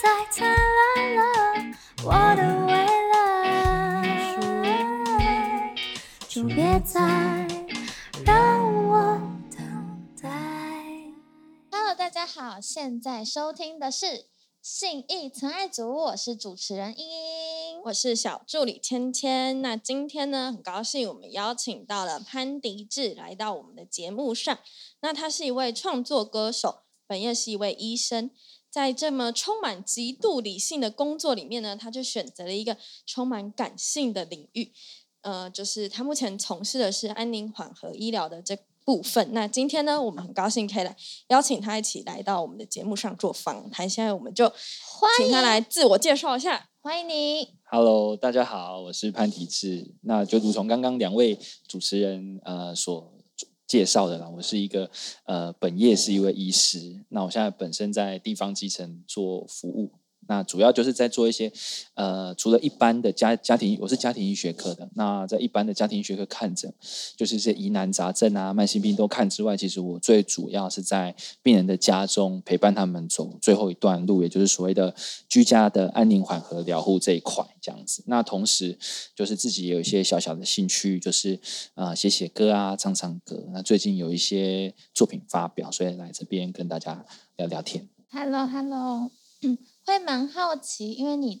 再灿烂了，我的未来，就别再让我等待。Hello，大家好，现在收听的是信义存爱组，我是主持人茵茵。我是小助理芊芊。那今天呢，很高兴我们邀请到了潘迪志来到我们的节目上。那他是一位创作歌手，本业是一位医生。在这么充满极度理性的工作里面呢，他就选择了一个充满感性的领域。呃，就是他目前从事的是安宁缓和医疗的这部分。那今天呢，我们很高兴可以来邀请他一起来到我们的节目上做访谈。现在我们就欢请他迎来自我介绍一下。欢迎你。Hello，大家好，我是潘体志。那就如同刚刚两位主持人呃所介绍的啦，我是一个呃本业是一位医师。那我现在本身在地方基层做服务，那主要就是在做一些呃除了一般的家家庭，我是家庭医学科的。那在一般的家庭医学科看诊，就是一些疑难杂症啊、慢性病都看之外，其实我最主要是在病人的家中陪伴他们走最后一段路，也就是所谓的居家的安宁缓和疗护这一块，这样子。那同时就是自己也有一些小小的兴趣，就是呃写写歌啊、唱唱歌。那最近有一些作品发表，所以来这边跟大家聊聊天。Hello，Hello，会蛮好奇，因为你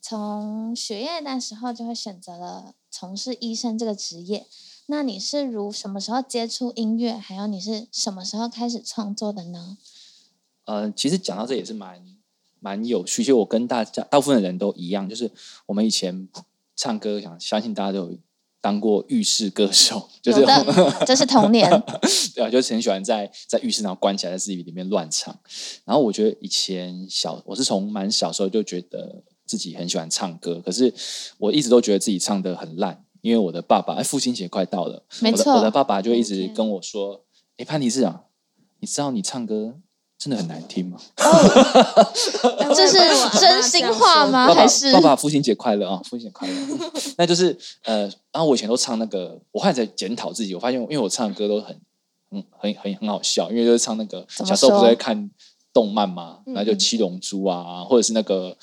从学业那时候就会选择了从事医生这个职业。那你是如什么时候接触音乐？还有你是什么时候开始创作的呢？呃，其实讲到这也是蛮蛮有趣，其实我跟大家大部分的人都一样，就是我们以前唱歌，想相信大家都有当过浴室歌手，就是 这是童年。对啊，就是很喜欢在在浴室然后关起来在自己里面乱唱。然后我觉得以前小，我是从蛮小时候就觉得自己很喜欢唱歌，可是我一直都觉得自己唱的很烂，因为我的爸爸，哎，父亲节快到了，没错我的我的爸爸就一直跟我说：“哎，潘迪志啊，你知道你唱歌真的很难听吗？” 这是真心话吗？爸爸还是爸爸父亲节快乐啊！父亲节快乐。那就是呃，然后我以前都唱那个，我后来在检讨自己，我发现因为我唱的歌都很很很很很好笑，因为就是唱那个小时候不是在看动漫嘛，嗯然后就七龙珠啊，或者是那个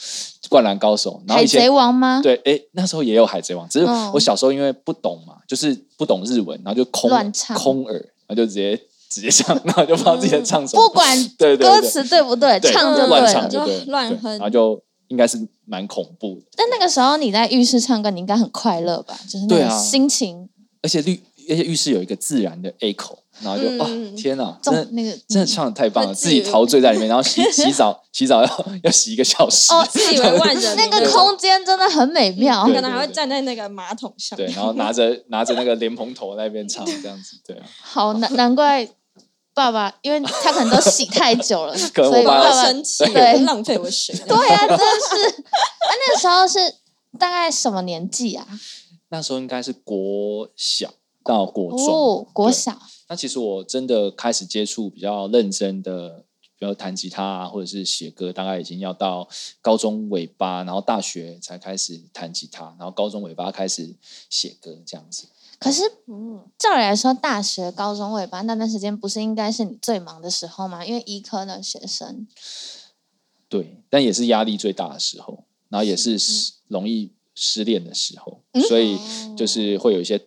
灌篮高手，然后海以前贼王吗？对，哎，那时候也有海贼王，只是嗯我小时候因为不懂嘛，就是不懂日文，然后就空空耳，然后就直接直接唱，然后就不知道自己在唱什么，不管 对歌词对不对，唱就乱。唱就乱哼然后就应该是蛮恐怖的。但那个时候你在浴室唱歌，你应该很快乐吧？就是那个对啊心情而且浴而且浴室有一个自然的 echo，然后就、嗯哦天哪，真的那个真的唱的太棒了，自己陶醉在里面，然后洗 洗澡洗澡要要洗一个小时，哦自以为万人那个空间真的很美妙。可能还会站在那个马桶上。对，然后拿着拿着那个莲蓬头在那边唱这样子，对啊，好难难怪爸爸，因为他可能都洗太久了，所以爸爸生气，对浪费我水。对啊，真是。啊那个时候是大概什么年纪啊？那时候应该是国小到国中，哦，国小。那其实我真的开始接触比较认真的，比如弹吉他啊，或者是写歌，大概已经要到高中尾巴，然后大学才开始弹吉他，然后高中尾巴开始写歌这样子。可是嗯，照理来说，大学、高中尾巴那段时间不是应该是你最忙的时候吗？因为医科的学生。对，但也是压力最大的时候，然后也是容易失恋的时候，所以就是会有一些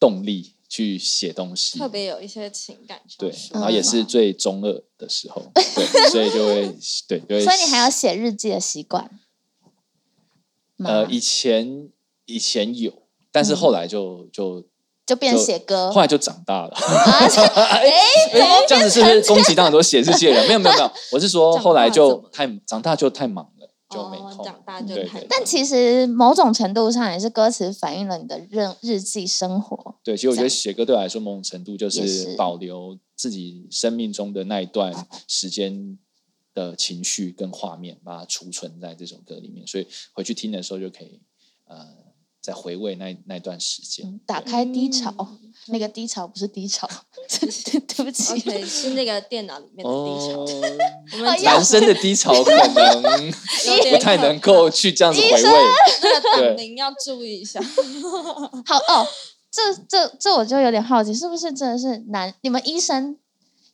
动力去写东西，特别有一些情感对，然后也是最中二的时候，对，所以就会对，就会所以你还有写日记的习惯？呃，以前以前有，但是后来就就就变写歌后来就长大了。啊？哎，哎，这样子是不是恭喜到很多写日记的人？没有没有没有，我是说 后来就太长大就太忙了，就没空。哦长大就太对对但其实某种程度上也是歌词反映了你的日日记生活。对，其实我觉得写歌对我来说，某种程度就是是保留自己生命中的那一段时间的情绪跟画面，把它储存在这首歌里面，所以回去听的时候就可以呃再回味那那段时间。嗯打开低潮，嗯那个低潮不是低潮，对不起。是那个电脑里面的低潮。哦，我们男生的低潮可能不太能够去这样子回味。那个对党名要注意一下。好哦，这这这我就有点好奇，是不是真的是男？你们医生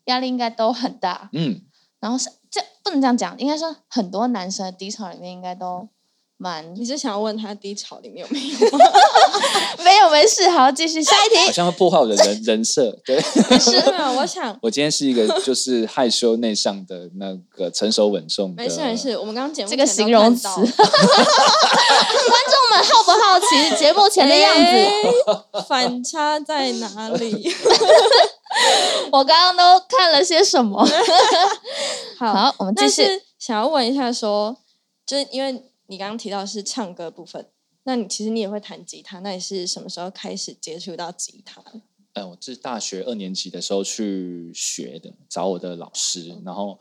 压力应该都很大，嗯，然后是这不能这样讲，应该说很多男生的低潮里面应该都蛮你是想要问他低潮里面有没有吗？没有没事，好，继续下一题。好像会破坏我的人人设。对是没有，我想 我今天是一个就是害羞内向的那个成熟稳重的。没事没事，我们刚刚节目这个形容词 观众们好不好奇节目前的样子？哎反差在哪里？我刚刚都看了些什么？好，好，我们继续。想要问一下说，就是因为你刚刚提到是唱歌部分，那你其实你也会弹吉他，那你是什么时候开始接触到吉他嗯？呃，我是大学二年级的时候去学的，找我的老师，然后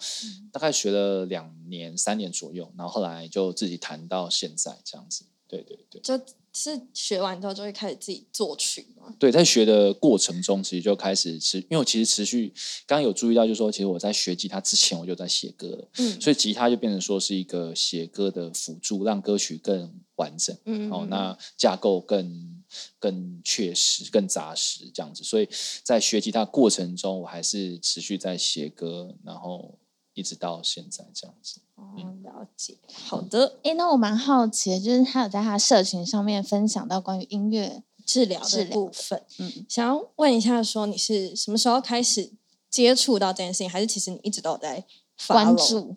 大概学了两年、三年左右，然后后来就自己弹到现在这样子。对对对就是学完之后就会开始自己作曲吗？对，在学的过程中，其实就开始持，因为我其实持续刚刚有注意到，就是说，其实我在学吉他之前我就在写歌了，嗯所以吉他就变成说是一个写歌的辅助，让歌曲更完整。嗯哦，那架构更更确实、更扎实这样子。所以在学吉他过程中，我还是持续在写歌，然后一直到现在这样子。哦，了解。好的，诶，那我蛮好奇的，就是他有在他社群上面分享到关于音乐，治疗的部分，嗯，想要问一下，说你是什么时候开始接触到这件事情，还是其实你一直都有在关？注，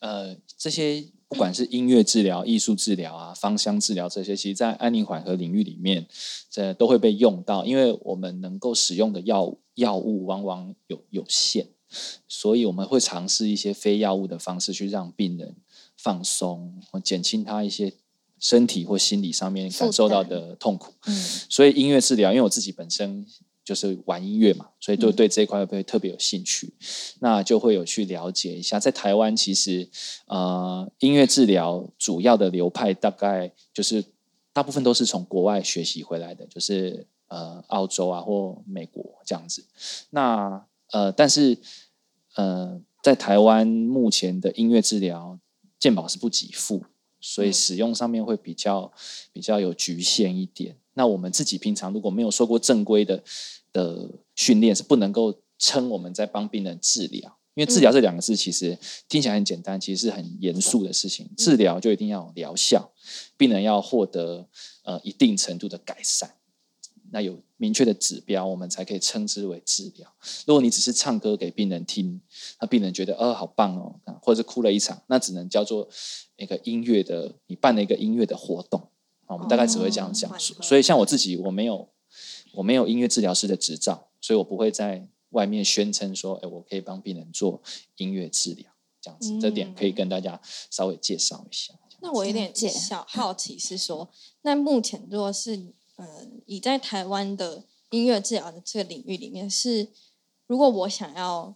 呃，这些不管是音乐治疗、艺术治疗啊、芳香治疗这些，其实在安宁缓和领域里面，这都会被用到，因为我们能够使用的药物药物往往有有限，所以我们会尝试一些非药物的方式去让病人放松，或减轻他一些身体或心理上面感受到的痛苦。嗯，所以音乐治疗，因为我自己本身就是玩音乐嘛，所以嗯就对这一块会特别有兴趣。那就会有去了解一下，在台湾其实呃音乐治疗主要的流派大概就是大部分都是从国外学习回来的，就是呃澳洲啊或美国这样子。那呃但是呃在台湾目前的音乐治疗健保是不给付，所以嗯使用上面会比较比较有局限一点。那我们自己平常如果没有受过正规的的训练，是不能够称我们在帮病人治疗。因为治疗这两个字其实听起来很简单，其实是很严肃的事情。治疗就一定要有疗效，病人要获得呃一定程度的改善，那有明确的指标，我们才可以称之为治疗。如果你只是唱歌给病人听，那病人觉得哦好棒哦，啊或者是哭了一场，那只能叫做那个音乐的，你办了一个音乐的活动。啊我们大概只会这样讲哦，所所以像我自己，我没有我没有音乐治疗师的执照，所以我不会在外面宣称说，哎，我可以帮病人做音乐治疗，这样子，这点可以跟大家稍微介绍一下。那我有点小好奇是说，那目前如果是呃，以在台湾的音乐治疗的这个领域里面，是如果我想要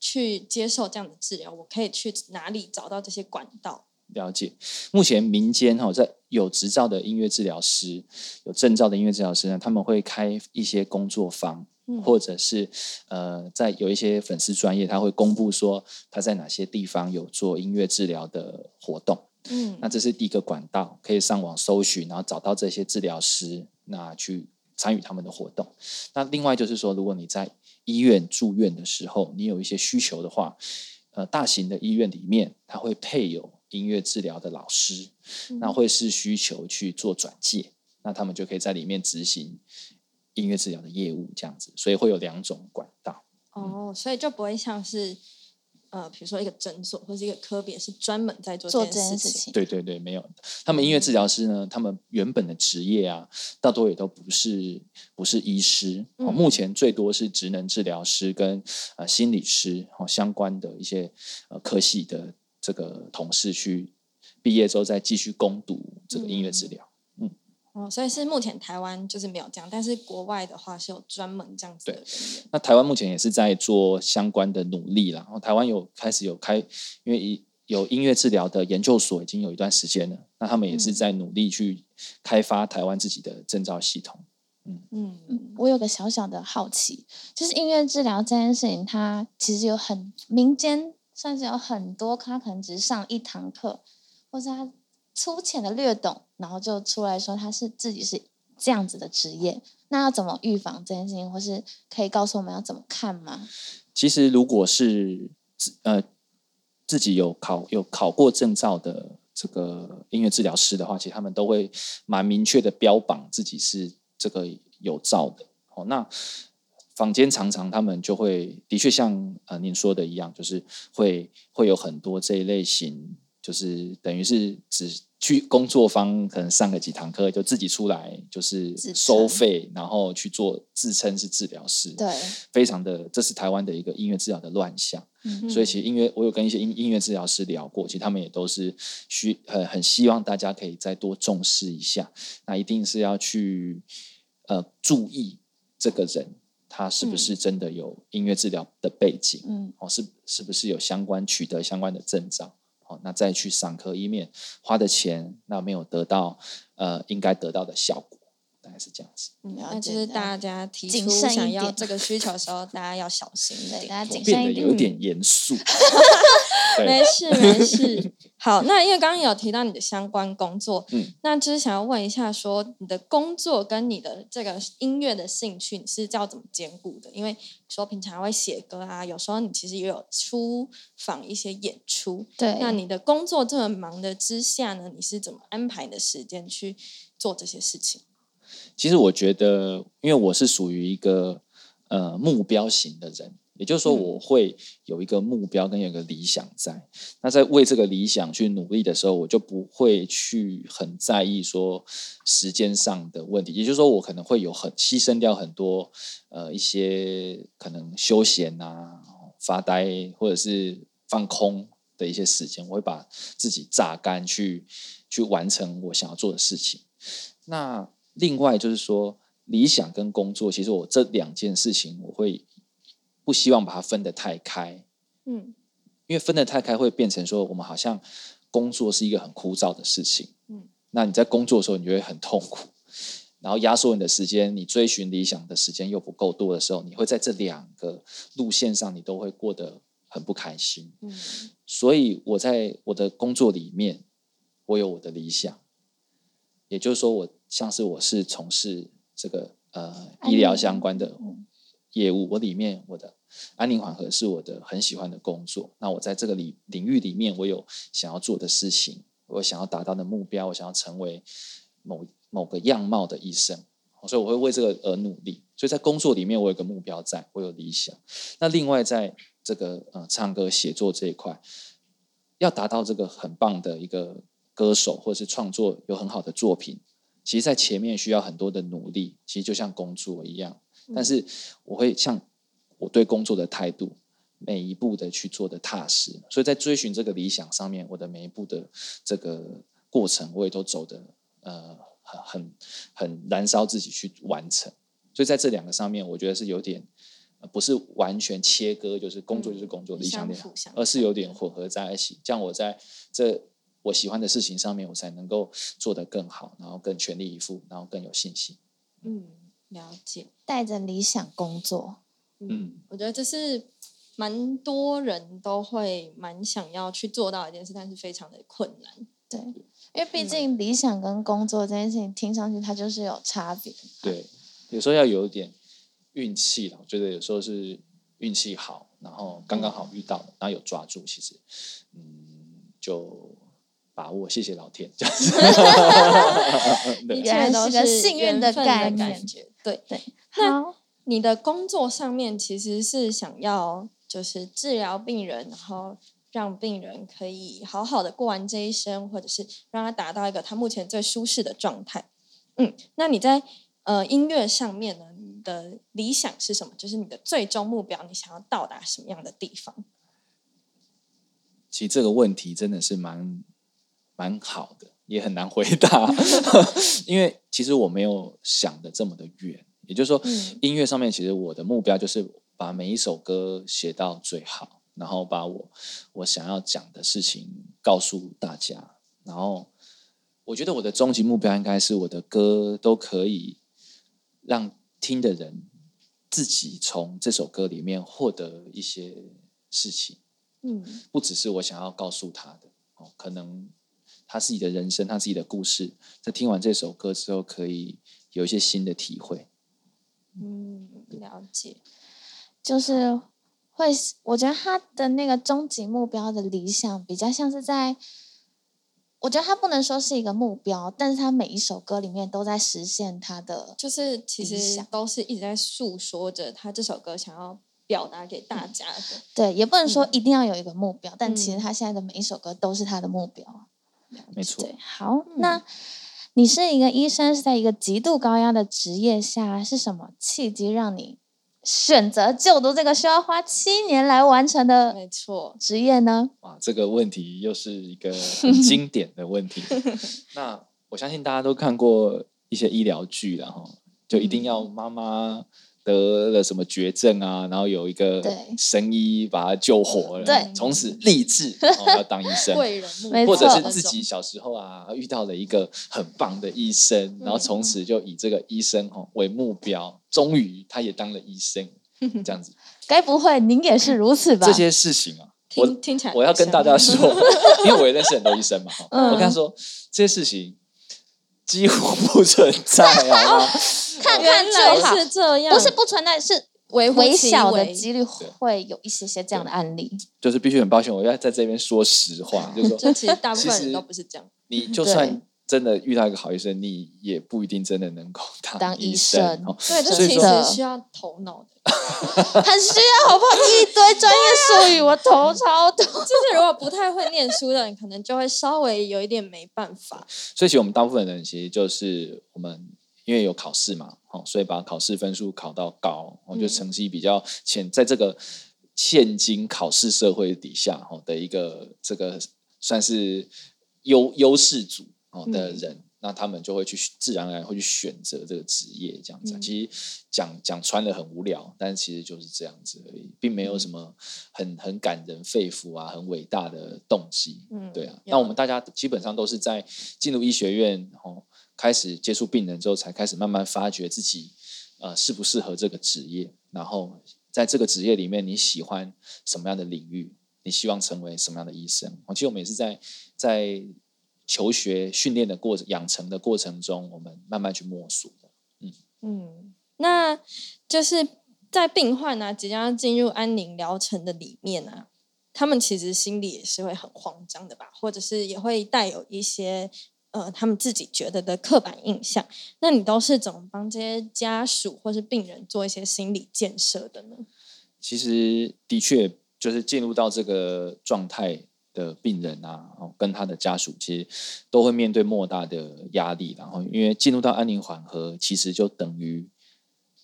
去接受这样的治疗，我可以去哪里找到这些管道？了解，目前民间哈，在有执照的音乐治疗师、有证照的音乐治疗师呢，他们会开一些工作坊，嗯或者是呃，在有一些粉丝专业，他会公布说他在哪些地方有做音乐治疗的活动。嗯那这是第一个管道，可以上网搜寻，然后找到这些治疗师，那去参与他们的活动。那另外就是说，如果你在医院住院的时候，你有一些需求的话，呃，大型的医院里面，它会配有音乐治疗的老师，那会是需求去做转介，那他们就可以在里面执行音乐治疗的业务，这样子，所以会有两种管道。哦，所以就不会像是呃，比如说一个诊所或是一个科别是专门在做做这这件事情事情。对对对，没有。他们音乐治疗师呢，他们原本的职业啊，大多也都不是不是医师。目前最多是职能治疗师跟呃心理师哦相关的一些呃科系的这个同事去毕业之后再继续攻读这个音乐治疗。哦，所以是目前台湾就是没有这样，但是国外的话是有专门这样子的对。那台湾目前也是在做相关的努力啦。然后台湾有开始有开，因为一有音乐治疗的研究所已经有一段时间了，那他们也是嗯在努力去开发台湾自己的证照系统。嗯我有个小小的好奇，就是音乐治疗这件事情，它其实有很民间算是有很多，他可能只是上一堂课，或是他粗浅的略懂，然后就出来说他是自己是这样子的职业。那要怎么预防这件事情，或是可以告诉我们要怎么看吗？其实如果是呃自己有考有考过证照的这个音乐治疗师的话，其实他们都会蛮明确的标榜自己是这个有照的。哦，那坊间常常他们就会的确像呃您说的一样，就是会会有很多这一类型，就是等于是只去工作方可能上个几堂课，就自己出来就是收称费，然后去做自称是治疗师，对，非常的这是台湾的一个音乐治疗的乱象。嗯所以其实音乐，我有跟一些音音乐治疗师聊过，其实他们也都是需很很希望大家可以再多重视一下。那一定是要去呃注意这个人他是不是真的有音乐治疗的背景，嗯哦，是是不是有相关取得相关的证照，那再去上课，以免花的钱那没有得到呃应该得到的效果，大概是这样子。嗯那就是大家提出想要点这个需求的时候，大家要小心一对，点。大家一点。有点严肃，没，事没事。好，那因为刚刚有提到你的相关工作，嗯那就是想要问一下说你的工作跟你的这个音乐的兴趣，你是要怎么兼顾的？因为说平常会写歌啊，有时候你其实也有出访一些演出。对，那你的工作这么忙的之下呢，你是怎么安排你的时间去做这些事情？其实我觉得，因为我是属于一个呃目标型的人，也就是说，嗯我会有一个目标跟有一个理想在。那在为这个理想去努力的时候，我就不会去很在意说时间上的问题。也就是说，我可能会有很牺牲掉很多呃一些可能休闲啊、发呆或者是放空的一些时间，我会把自己榨干去去完成我想要做的事情。那另外就是说，理想跟工作，其实我这两件事情，我会不希望把它分得太开，嗯因为分得太开会变成说，我们好像工作是一个很枯燥的事情。嗯，那你在工作的时候，你就会很痛苦，然后压缩你的时间，你追寻理想的时间又不够多的时候，你会在这两个路线上，你都会过得很不开心。嗯所以我在我的工作里面，我有我的理想，也就是说，我像是我是从事这个呃医疗相关的嗯业务，我里面我的安宁缓和是我的很喜欢的工作。那我在这个领领域里面，我有想要做的事情，我想要达到的目标，我想要成为某某个样貌的医生，所以我会为这个而努力。所以在工作里面，我有个目标在，我有理想。那另外在这个呃唱歌写作这一块，要达到这个很棒的一个歌手或者是创作有很好的作品，其实在前面需要很多的努力，其实就像工作一样。但是我会像我对工作的态度，每一步的去做的踏实，所以在追寻这个理想上面，我的每一步的这个过程，我也都走的呃很很很燃烧自己去完成。所以在这两个上面，我觉得是有点。呃不是完全切割，就是工作就是工作，嗯理想而是有点混合在一起。像我在这我喜欢的事情上面，我才能够做得更好，然后更全力以赴，然后更有信心。嗯，了解。带着理想工作，嗯，我觉得这是蛮多人都会蛮想要去做到一件事，但是非常的困难。对，因为毕嗯竟理想跟工作这件事情听上去它就是有差别。对，有时候要有一点运气了。我觉得有时候是运气好，然后刚刚好遇到，然后有抓住，其实嗯就把握。谢谢老天，这样子。对一原来切都是个幸运的概念感觉。对，对，那，你的工作上面其实是想要就是治疗病人，然后让病人可以好好的过完这一生，或者是让他达到一个他目前最舒适的状态。嗯，那你在呃音乐上面呢，你的理想是什么？就是你的最终目标，你想要到达什么样的地方？其实这个问题真的是蛮蛮好的，也很难回答，因为其实我没有想的这么的远。也就是说，嗯音乐上面其实我的目标就是把每一首歌写到最好，然后把我我想要讲的事情告诉大家。然后，我觉得我的终极目标应该是我的歌都可以让听的人自己从这首歌里面获得一些事情。嗯不只是我想要告诉他的哦，可能他自己的人生，他自己的故事，在听完这首歌之后，可以有一些新的体会。嗯，了解。就是会，我觉得他的那个终极目标的理想比较像是在，我觉得他不能说是一个目标，但是他每一首歌里面都在实现他的，就是其实都是一直在诉说着他这首歌想要表达给大家的。对，也不能说嗯一定要有一个目标，但其实嗯他现在的每一首歌都是他的目标。没错对，，好，那你是一个医生，是在一个极度高压的职业下，是什么契机让你选择就读这个需要花七年来完成的没错，职业呢？哇，这个问题又是一个 很经典的问题。那我相信大家都看过一些医疗剧然后就一定嗯要妈妈得了什么绝症啊，然后有一个神医把他救活了，对从此立志 哦要当医生。贵人或者是自己小时候啊遇到了一个很棒的医生，然后从此就以这个医生哦为目标，终于他也当了医生，这样子。该不会您也是如此吧？这些事情啊，我听听起来我要跟大家说，因为我也认识很多医生嘛，我跟他说这些事情几乎不存在，好吗？看看就好，是这样，不是不存在，是微微小的几率会有一些些这样的案例。就是必须很抱歉，我要在这边说实话，就是说，就其实大部分人都不是这样。你就算真的遇到一个好医生，你也不一定真的能够当当医医生。对，这其实需要头脑的。很需要，好不好？一堆专业术语，我头超痛。就是如果不太会念书的人，可能就会稍微有一点没办法。所以其实我们大部分人其实就是我们因为有考试嘛，哦，所以把考试分数考到高，哦，就嗯成绩比较前，在这个现今考试社会底下，哦的一个这个算是优优势组哦的嗯人。那他们就会去自然而然会去选择这个职业，这样子其实讲讲穿了很无聊，但是其实就是这样子而已，并没有嗯什么很很感人肺腑啊、很伟大的动机。嗯对啊。那我们大家基本上都是在进入医学院哦，开始接触病人之后，才开始慢慢发掘自己呃适不适合这个职业，然后在这个职业里面你喜欢什么样的领域，你希望成为什么样的医生。其实我们也是在在求学训练的过程、养成的过程中，我们慢慢去摸索的。嗯，那就是在病患啊即将进入安宁疗程的里面啊，他们其实心里也是会很慌张的吧，或者是也会带有一些呃他们自己觉得的刻板印象。那你都是怎么帮这些家属或是病人做一些心理建设的呢？其实的确就是进入到这个状态的病人啊，哦，跟他的家属其实都会面对莫大的压力，然后因为进入到安宁缓和，其实就等于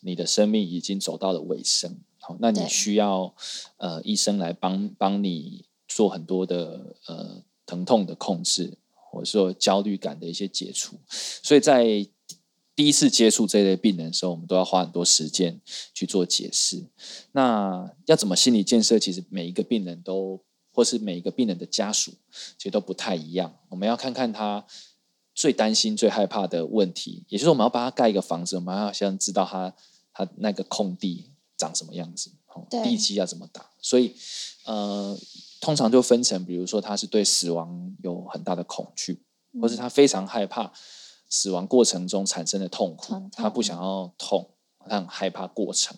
你的生命已经走到了尾声，好，那你需要呃医生来帮帮你做很多的呃疼痛的控制，或者说焦虑感的一些解除，所以在第一次接触这类病人的时候，我们都要花很多时间去做解释。那要怎么心理建设？其实每一个病人都，或是每一个病人的家属，其实都不太一样。我们要看看他最担心、最害怕的问题，也就是我们要帮他盖一个房子，我们要先知道他他那个空地长什么样子，地基要怎么打。所以，呃，通常就分成，比如说他是对死亡有很大的恐惧，或是他非常害怕死亡过程中产生的痛苦，他不想要痛，他很害怕过程。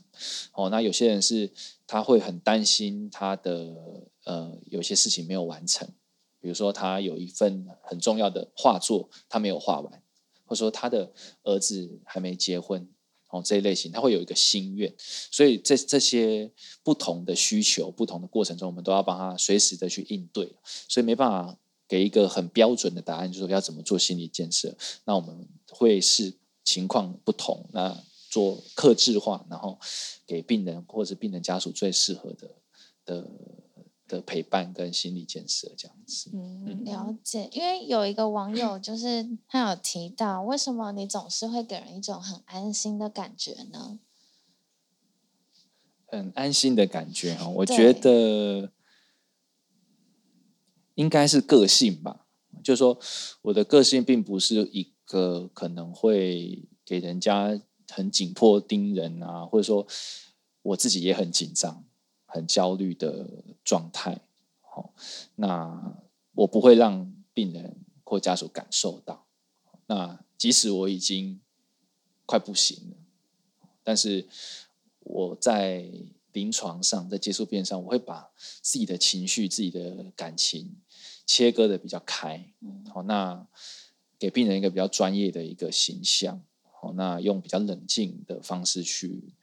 哦，那有些人是他会很担心他的呃有些事情没有完成，比如说他有一份很重要的画作他没有画完，或者说他的儿子还没结婚。哦，这一类型，他会有一个心愿，所以这这些不同的需求、不同的过程中，我们都要帮他随时的去应对，所以没办法给一个很标准的答案，就是说要怎么做心理建设。那我们会视情况不同，那做克制化，然后给病人或者病人家属最适合的的的陪伴跟心理建设，这样子。嗯了解，因为有一个网友就是他有提到，为什么你总是会给人一种很安心的感觉呢？很安心的感觉哈。我觉得应该是个性吧，就是说我的个性并不是一个可能会给人家很紧迫盯人啊，或者说我自己也很紧张、很焦虑的状态。好，那我不会让病人或家属感受到。那即使我已经快不行了，但是我在临床上在接触病人上，我会把自己的情绪、自己的感情切割的比较开。好，那给病人一个比较专业的一个形象。好，那用比较冷静的方式去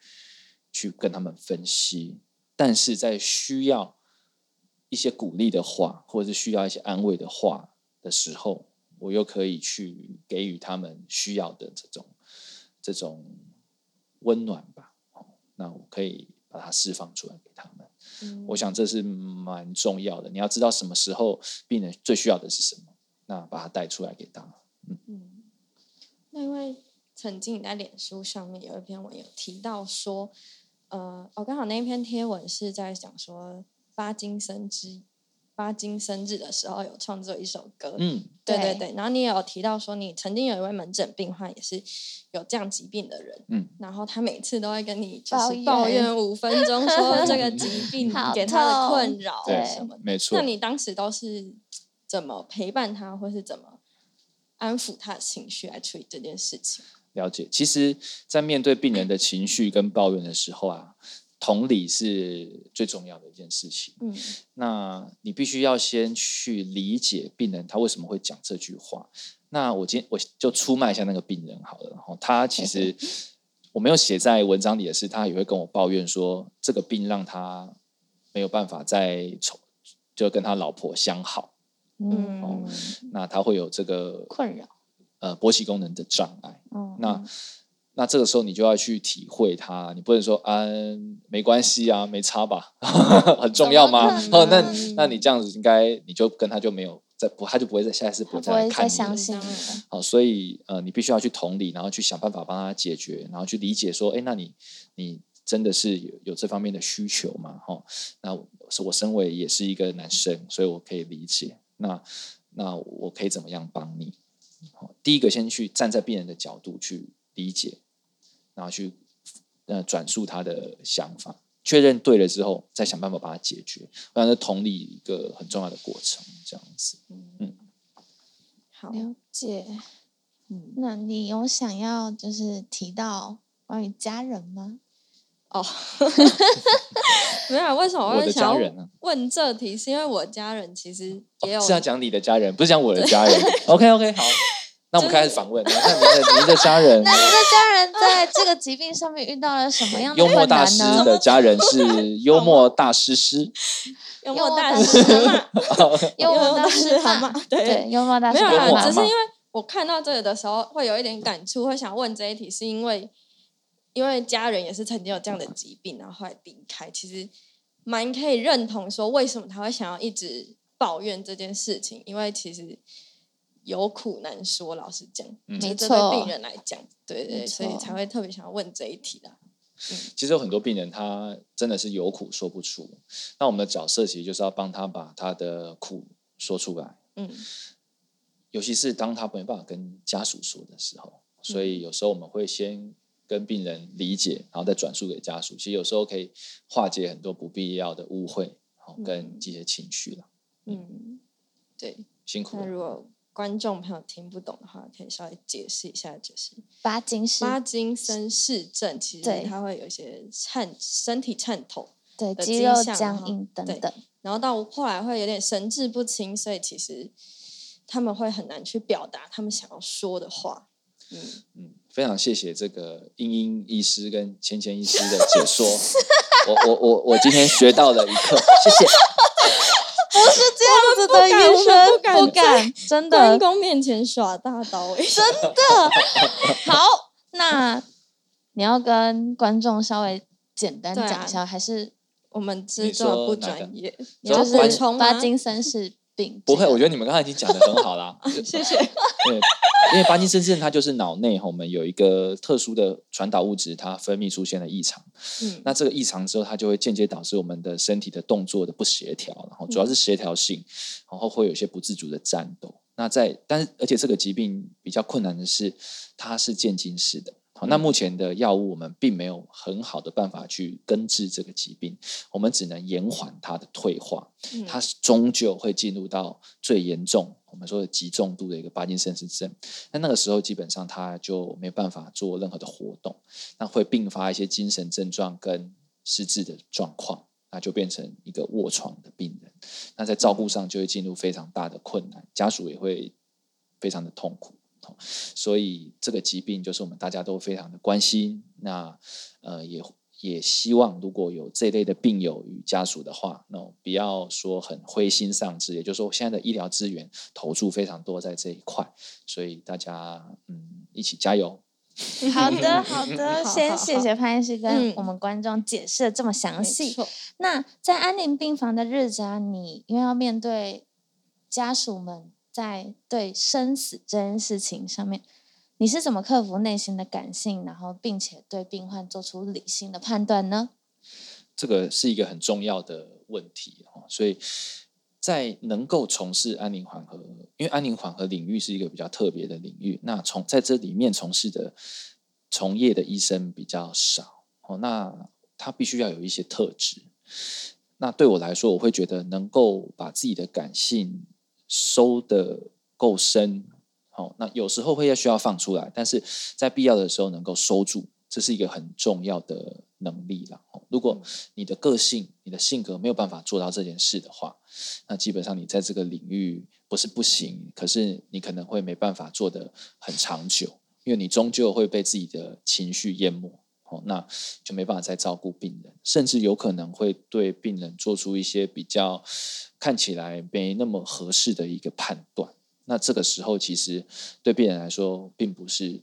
去跟他们分析，但是在需要一些鼓励的话，或者是需要一些安慰的话的时候，我又可以去给予他们需要的这种这种温暖吧。哦，那我可以把它释放出来给他们。嗯我想这是蛮重要的。你要知道什么时候病人最需要的是什么，那把它带出来给他。嗯，那因为曾经你在脸书上面有一篇文有提到说，呃，我、刚好那一篇贴文是在讲说巴金森之巴金生日的时候有创作一首歌，嗯，对对对对，然后你也有提到说，你曾经有一位门诊病患也是有这样疾病的人，嗯，然后他每次都会跟你就是抱怨怨五分钟，说这个 疾病给他的困扰对什么的。没错。那你当时都是怎么陪伴他，或是怎么安抚他的情绪来处理这件事情？了解，其实，在面对病人的情绪跟抱怨的时候啊，同理是最重要的一件事情。嗯。那你必须要先去理解病人他为什么会讲这句话。那我今天我就出卖一下那个病人好了，然后他其实 我没有写在文章里的是，他也会跟我抱怨说，这个病让他没有办法再从就跟他老婆相好，嗯。嗯，那他会有这个困扰，呃勃起功能的障碍。嗯，那那这个时候你就要去体会它，你不能说啊没关系啊，没差吧，很重要吗？哦，那那你这样子应该你就跟他就没有再不，他就不会再下一次不会再再来看你了。好，所以呃，你必须要去同理，然后去想办法帮他解决，然后去理解说，哎，那你你真的是有有这方面的需求吗？哈、那我身为也是一个男生，所以我可以理解。那那我可以怎么样帮你？好，第一个先去站在病人的角度去理解，然后去呃转述他的想法，确认对了之后，再想办法把它解决。我想这同理一个很重要的过程，这样子。嗯好，了解。嗯，那你有想要就是提到关于家人吗？哦，没有，为什么我的会想要问这题？是因为我家人其实也有哦是要讲你的家人，不是讲我的家人。OK OK，好，那我们开始访问。那您的您的家人，那您的家人在这个疾病上面遇到了什么样的幽默大师？的家人是幽默大师师，幽幽默默大大师幽默大师蛤嘛蟆，对。对，幽默大师没有只是因为我看到这个的时候会有一点感触，会想问这一题，是因为因为家人也是曾经有这样的疾病，然后后来离开，其实蛮可以认同说为什么他会想要一直抱怨这件事情，因为其实有苦难说，老实讲，没错对病人来讲，对对，没所以才会特别想要问这一题啦。其实有很多病人他真的是有苦说不出，那我们的角色其实就是要帮他把他的苦说出来，嗯尤其是当他没办法跟家属说的时候，所以有时候我们会先跟病人理解，然后再转述给家属。其实有时候可以化解很多不必要的误会，好跟这些情绪了。嗯，对。辛苦了。那如果观众朋友听不懂的话，可以稍微解释一下，就是巴金氏，巴金森氏症，其实对它会有一些颤身体颤抖，对的肌肉僵硬等等，然后到后来会有点神志不清，所以其实他们会很难去表达他们想要说的话。嗯，嗯，非常谢谢这个英英医师跟芊芊医师的解说。我我我我今天学到了一课，谢谢。不是这样子的，我们医生不敢不敢，真关的公面前耍大刀、欸，真的好。那你要跟观众稍微简单讲一下，还是我们制作不专业，你就是？巴金森氏病？不会，我觉得得你们刚才已经讲的很好啦。谢谢。对，因为巴金森症它就是脑内我们有一个特殊的传导物质，它分泌出现了异常。嗯，那这个异常之后，它就会间接导致我们的身体的动作的不协调，然后主要是协调性，然后会有一些不自主的战斗。那在但是而且这个疾病比较困难的是，它是渐进式的。好，那目前的药物我们并没有很好的办法去根治这个疾病，我们只能延缓它的退化。嗯它终究会进入到最严重，我们说的极重度的一个帕金森氏症。那那个时候基本上他就没有办法做任何的活动，那会并发一些精神症状跟失智的状况，那就变成一个卧床的病人。那在照顾上就会进入非常大的困难，家属也会非常的痛苦。哦所以这个疾病就是我们大家都非常的关心。那呃也也希望如果有这一类的病友与家属的话，那不要说很灰心丧志，也就是说现在的医疗资源投注非常多在这一块，所以大家嗯一起加油。好的，好的，先谢谢潘医师跟嗯我们观众解释的这么详细。错那在安宁病房的日子啊，你因为要面对家属们在对生死这件事情上面，你是怎么克服内心的感性，然后并且对病患做出理性的判断呢？这个是一个很重要的问题，所以在能够从事安宁缓和，因为安宁缓和领域是一个比较特别的领域，那从在这里面从事的从业的医生比较少哦，那他必须要有一些特质。那对我来说，我会觉得能够把自己的感性收的够深，好，那有时候会要需要放出来，但是在必要的时候能够收住，这是一个很重要的能力了。哦如果你的个性、你的性格没有办法做到这件事的话，那基本上你在这个领域不是不行，可是你可能会没办法做得很长久，因为你终究会被自己的情绪淹没。哦，那就没办法再照顾病人，甚至有可能会对病人做出一些比较看起来没那么合适的一个判断。那这个时候，其实对病人来说，并不是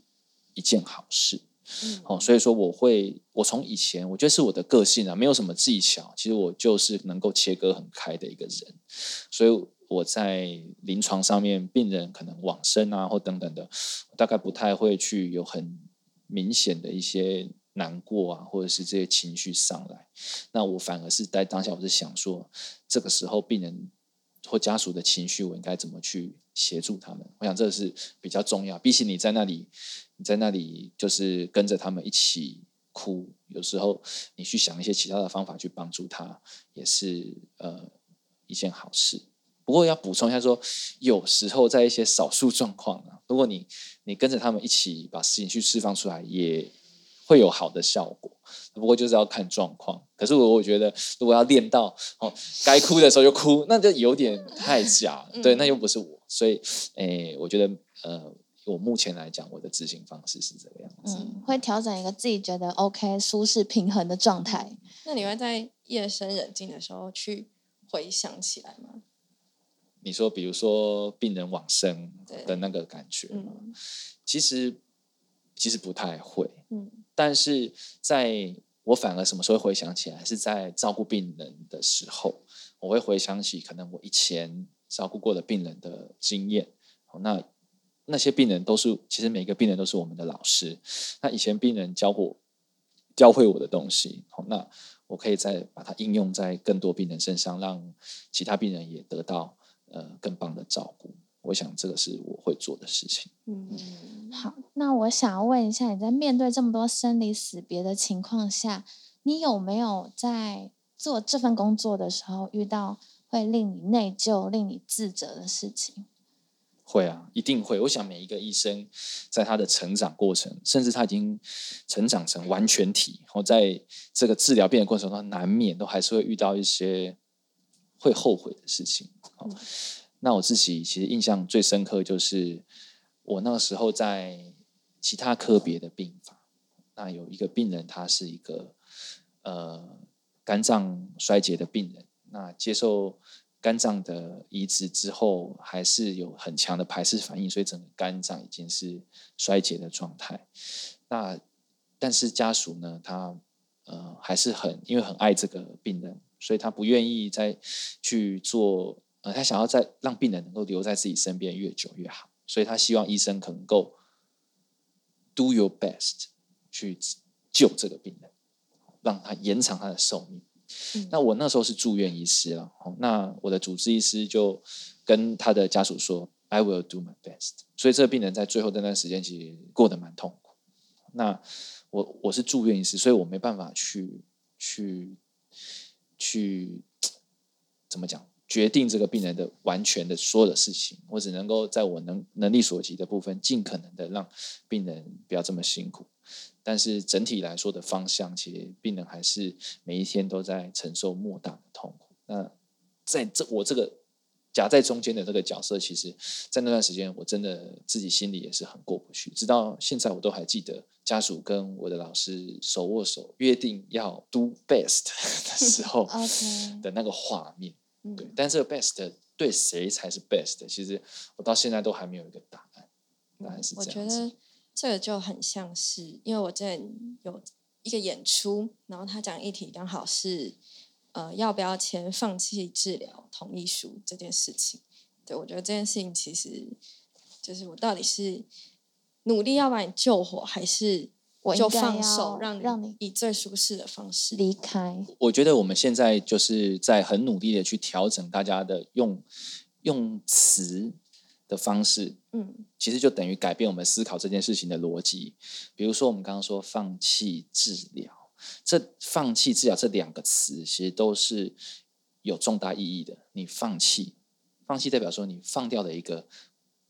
一件好事。嗯哦，所以说我会，我从以前我觉得是我的个性啊，没有什么技巧，其实我就是能够切割很开的一个人，所以我在临床上面，病人可能往生啊或等等的，大概不太会去有很明显的一些难过啊，或者是这些情绪上来，那我反而是在当下我是想说，这个时候病人或家属的情绪，我应该怎么去协助他们？我想这是比较重要。比起你在那里，你在那里就是跟着他们一起哭，有时候你去想一些其他的方法去帮助他，也是呃一件好事。不过要补充一下说，有时候在一些少数状况啊，如果你你跟着他们一起把事情去释放出来，也会有好的效果。不过就是要看状况。可是我我觉得，如果要练到哦，该哭的时候就哭，那就有点太假了。对，那又不是我，所以诶，我觉得呃，我目前来讲，我的执行方式是这个样子。嗯，会调整一个自己觉得 OK、舒适、平衡的状态。那你会在夜深人静的时候去回想起来吗？你说，比如说病人往生的那个感觉吗，嗯其实其实不太会。嗯但是在我反而什么时候回想起来，是在照顾病人的时候，我会回想起可能我以前照顾过的病人的经验。那那些病人都是，其实每个病人都是我们的老师。那以前病人教过、教会我的东西，那我可以再把它应用在更多病人身上，让其他病人也得到呃更棒的照顾。我想这个是我会做的事情。嗯，好，那我想要问一下，你在面对这么多生离死别的情况下，你有没有在做这份工作的时候遇到会令你内疚、令你自责的事情？会啊，一定会。我想每一个医生在他的成长过程，甚至他已经成长成完全体，然后在这个治疗病的过程中，难免都还是会遇到一些会后悔的事情。那我自己其实印象最深刻就是我那个时候在其他科别的病房，那有一个病人，他是一个呃肝脏衰竭的病人，那接受肝脏的移植之后，还是有很强的排斥反应，所以整个肝脏已经是衰竭的状态。那但是家属呢，他呃还是很因为很爱这个病人，所以他不愿意再去做，呃，他想要在让病人能够留在自己身边越久越好，所以他希望医生可能够 do your best 去救这个病人，让他延长他的寿命。嗯那我那时候是住院医师了，哦那我的主治医师就跟他的家属说：“I will do my best。”所以这个病人在最后那段时间其实过得蛮痛苦。那我我是住院医师，所以我没办法去去去怎么讲决定这个病人的完全的所有的事情，我只能够在我能能力所及的部分，尽可能的让病人不要这么辛苦。但是整体来说的方向，其实病人还是每一天都在承受莫大的痛苦。那在这我这个夹在中间的这个角色，其实，在那段时间，我真的自己心里也是很过不去。直到现在，我都还记得家属跟我的老师手握手约定要 do best 的时候的那个画面。嗯对，但这个 best 对谁才是 best？其实我到现在都还没有一个答案。答案是我觉这样子。得这个就很像是，因为我之前有一个演出，然后他讲议题刚好是呃要不要签放弃治疗同意书这件事情。对我觉得这件事情其实就是我到底是努力要把你救活，还是就我就放手要让让你以最舒适的方式离开，我觉得我们现在就是在很努力的去调整大家的用用词的方式，嗯其实就等于改变我们思考这件事情的逻辑。比如说，我们刚刚说放弃治疗，这放弃治疗这两个词，其实都是有重大意义的。你放弃，放弃代表说你放掉了一个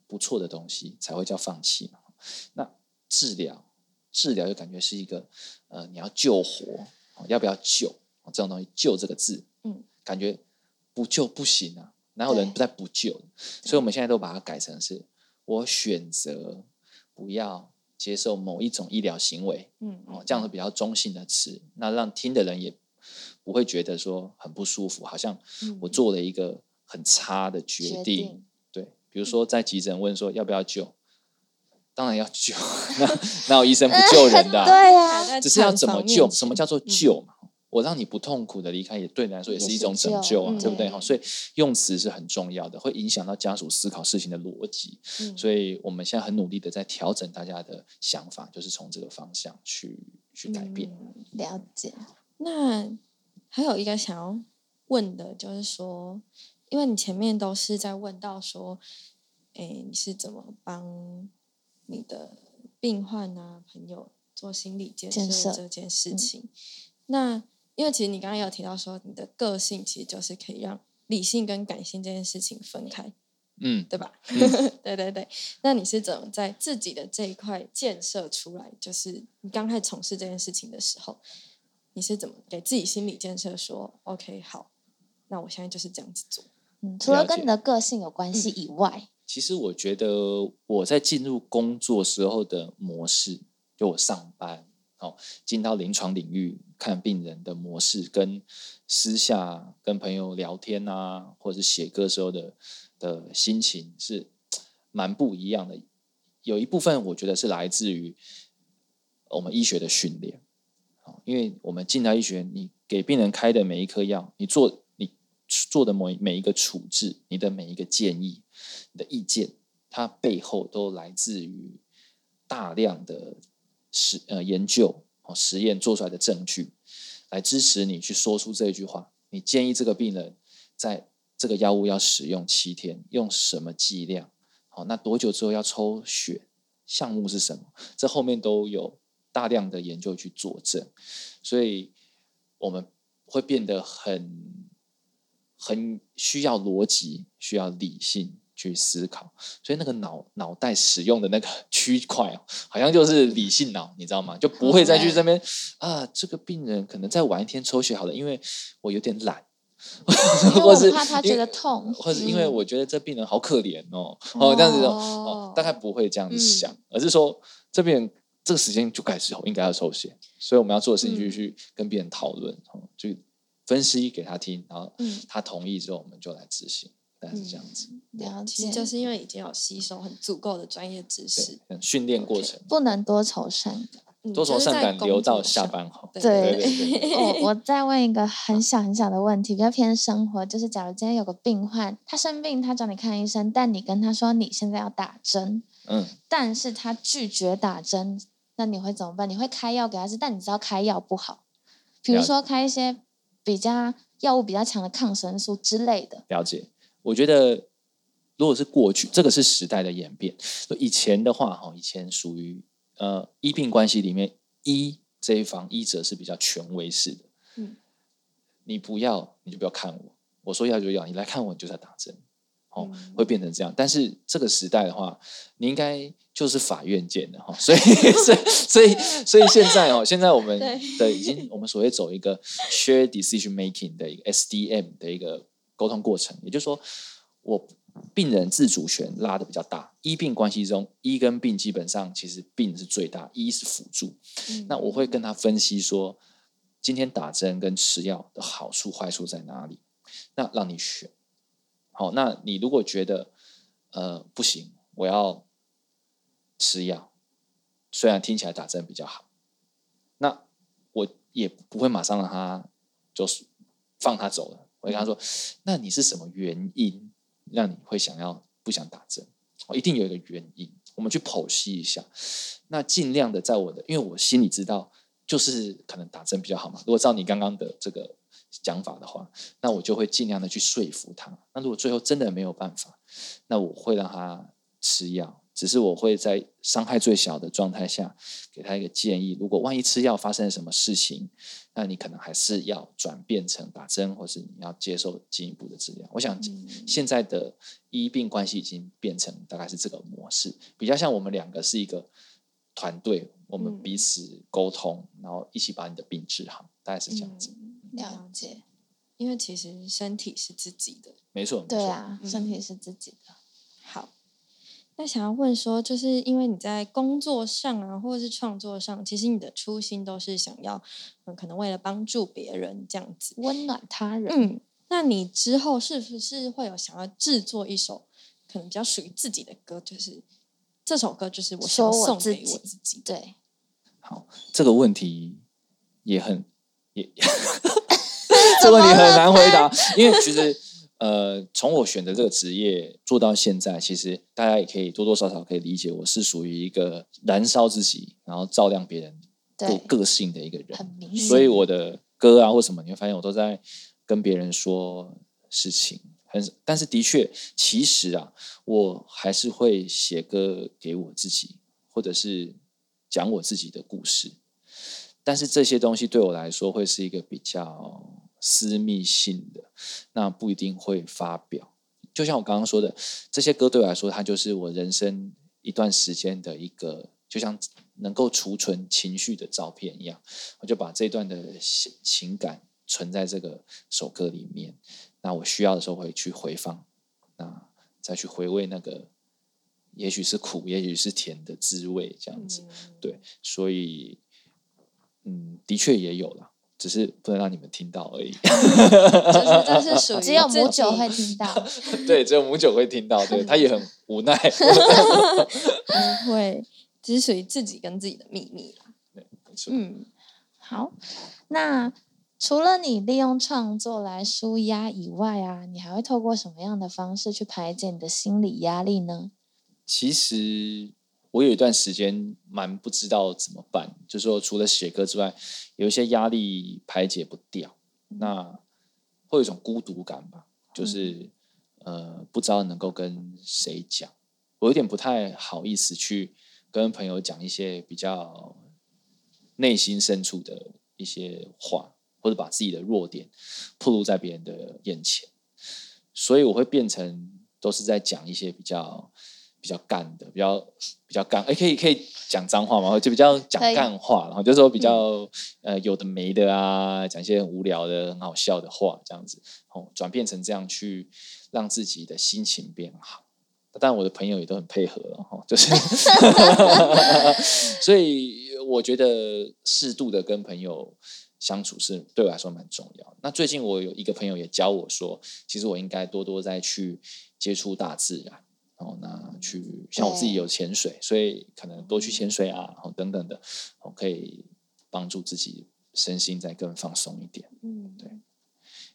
不错的东西，才会叫放弃嘛。那治疗，治疗就感觉是一个呃，你要救活，哦要不要救？哦这种东西，救这个字，嗯，感觉不救不行啊，哪有人不在不救？所以我们现在都把它改成是，我选择不要接受某一种医疗行为，嗯哦，这样是比较中性的词，那让听的人也不会觉得说很不舒服，好像我嗯做了一个很差的决。定对，比如说在急诊问说要不要救，当然要救，那哪有医生不救人的啊、对呀、在只是要怎么救？什么叫做救嘛？我让你不痛苦的离开，也对你来说也是一种拯救救啊，嗯对不对？对哈，所以用词是很重要的，会影响到家属思考事情的逻辑。嗯所以我们现在很努力的在调整大家的想法，就是从这个方向去去改变。嗯了解。那还有一个想要问的，就是说，因为你前面都是在问到说，哎，你是怎么帮你的病患啊朋友做心理建建设设这件事嗯情？那因为其实你刚刚也有提到说，你的个性其实就是可以让理性跟感性这件事情分开，嗯，对吧？对对对。那你是怎么在自己的这一块建设出来？就是你刚开始从事这件事情的时候，你是怎么给自己心理建设说，OK，好，那我现在就是这样子做。嗯，除了跟你的个性有关系以外，其实我觉得我在进入工作时候的模式，就我上班哦，进到临床领域看病人的模式，跟私下跟朋友聊天啊，或者是写歌时候的的心情是蛮不一样的。有一部分我觉得是来自于我们医学的训练，因为我们进到医学，你给病人开的每一颗药，你做你做的每每一个处置，你的每一个建议，的意见，它背后都来自于大量的实呃研究哦实验做出来的证据，来支持你去说出这一句话。你建议这个病人在这个药物要使用七天，用什么剂量？好，那多久之后要抽血？项目是什么？这后面都有大量的研究去佐证，所以我们会变得很很需要逻辑，需要理性去思考，所以那个脑脑袋使用的那个 区块哦，好像就是理性脑，你知道吗？就不会再去这边啊，这个病人可能再晚一天抽血好了，因为我有点懒，或是怕他觉得痛。或者因为嗯。我觉得这病人好可怜哦，哦这样子哦大概不会这样子嗯。想，而是说这病人这个时间就该时候应该要抽血，所以我们要做的事情就是嗯。去跟病人讨论，哦，就分析给他听，然后嗯。他同意之后，我们就来执行，大概是这样子。了解，其实就是因为已经有吸收很足够的专业知识训练过程，不能多愁善感。嗯多愁善感留到下班后。对对对对我我再问一个很小很小的问题，比较偏生活，就是假如今天有个病患，他生病，他找你看医生，但你跟他说你现在要打针，嗯，但是他拒绝打针，那你会怎么办？你会开药给他吃，但你知道开药不好，比如说开一些比较药物比较强的抗生素之类的。了解。我觉得如果是过去，这个是时代的演变。以前的话，哈，以前属于呃医病关系里面，医这一方医者是比较权威式的。嗯，你不要，你就不要看我。我说要就要，你来看我，你就在打针。哦，嗯会变成这样。但是这个时代的话，你应该就是法院见的哈、所以所以所以所以现在哦，现在我们的已经我们所谓走一个 share decision making 的一个 SDM 的一个沟通过程，也就是说，我病人自主权拉的比较大，医病关系中，医跟病基本上其实病是最大，医是辅助。嗯那我会跟他分析说，今天打针跟吃药的好处坏处在哪里，那让你选。好，那你如果觉得呃不行，我要吃药，虽然听起来打针比较好，那我也不会马上让他就是放他走了。我会跟他说，那你是什么原因让你会想要不想打针？哦，一定有一个原因，我们去剖析一下。那尽量的在我的，因为我心里知道，就是可能打针比较好嘛。如果照你刚刚的这个讲法的话，那我就会尽量的去说服他。那如果最后真的没有办法，那我会让他吃药，只是我会在伤害最小的状态下给他一个建议。如果万一吃药发生了什么事情，那你可能还是要转变成打针，或是你要接受进一步的治疗。我想现在的医病关系已经变成大概是这个模式，比较像我们两个是一个团队，我们嗯彼此沟通，然后一起把你的病治好，大概是这样子。嗯了解。因为其实身体是自己的。没错，没错。对啊，嗯身体是自己的。好，那想要问说，就是因为你在工作上啊，或者是创作上，其实你的初心都是想要，嗯，可能为了帮助别人这样子。温暖他人。嗯，那你之后是不是会有想要制作一首可能比较属于自己的歌？就是这首歌就是我想说送给我自己我自己。对，好，这个问题也很也 这个问题很难回答，因为其实呃，从我选择这个职业做到现在，其实大家也可以多多少少可以理解，我是属于一个燃烧自己，然后照亮别人个个性的一个人。所以我的歌啊或什么，你会发现我都在跟别人说事情，很但是的确，其实啊，我还是会写歌给我自己，或者是讲我自己的故事。但是这些东西对我来说会是一个比较私密性的，那不一定会发表。就像我刚刚说的，这些歌对我来说，它就是我人生一段时间的一个，就像能够储存情绪的照片一样。我就把这段的情情感存在这个首歌里面。那我需要的时候会去回放，那再去回味那个，也许是苦，也许是甜的滋味，这样子。对，所以，嗯，的确也有了，只是不能让你们听到而已。就是这是属于 只有母酒会听到。对，只有母九会听到，对他也很无奈。不 会，只是属于自己跟自己的秘密啦。没错嗯，好，那除了你利用创作来舒压以外啊，你还会透过什么样的方式去排解你的心理压力呢？其实我有一段时间蛮不知道怎么办，就是说除了写歌之外，有一些压力排解不掉，那会有一种孤独感吧，就是、呃不知道能够跟谁讲，我有点不太好意思去跟朋友讲一些比较内心深处的一些话，或者把自己的弱点暴露在别人的眼前，所以我会变成都是在讲一些比较比较干的，比较比较干，哎，可以可以讲脏话吗？就比较讲干话，然后就说比较、呃有的没的啊，讲一些很无聊的、很好笑的话，这样子，哦，转变成这样去让自己的心情变好。但，我的朋友也都很配合了哈，就是 所以我觉得适度的跟朋友相处是对我来说蛮重要。那最近我有一个朋友也教我说，其实我应该多多再去接触大自然，哦，那去像我自己有潜水，所以可能多去潜水啊，然后等等的，哦，可以帮助自己身心再更放松一点。嗯，对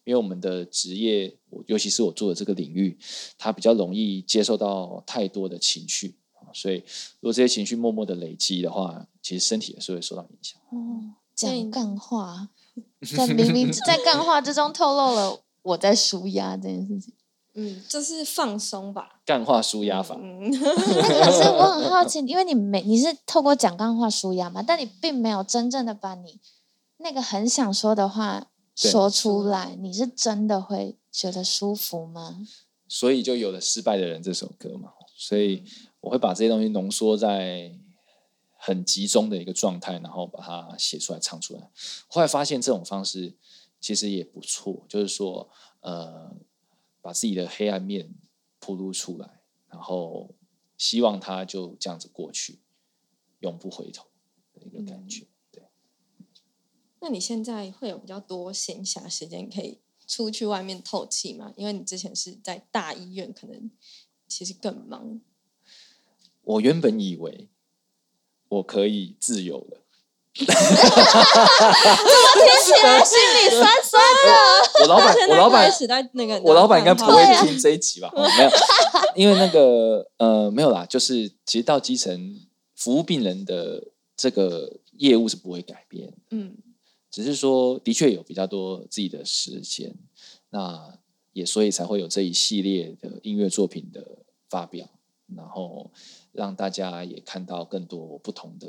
因为我们的职业，我尤其是我做的这个领域，它比较容易接受到太多的情绪，啊所以如果这些情绪默默的累积的话，其实身体也是会受到影响。哦，所以讲干话，在明明在干话之中透露了我在舒压这件事情。嗯，就是放松吧。干化舒压法，嗯，那可是我很好奇，因为你没你是透过讲干话舒压嘛，但你并没有真正的把你那个很想说的话对说出来，你是真的会觉得舒服吗？所以就有了《失败的人》这首歌嘛。所以我会把这些东西浓缩在很集中的一个状态，然后把它写出来、唱出来。后来发现这种方式其实也不错，就是说，呃，把自己的黑暗面铺露出来，然后希望它就这样子过去，永不回头的一个感觉。对，那你现在会有比较多闲暇时间可以出去外面透气吗？因为你之前是在大医院，可能其实更忙。我原本以为我可以自由了。起来心里酸酸的。我老板，我老板 那个，我老板应该不会听这一集吧？哦没有，因为那个呃没有啦，就是其实到基层服务病人的这个业务是不会改变，嗯。只是说的确有比较多自己的时间，那也所以才会有这一系列的音乐作品的发表，然后让大家也看到更多不同的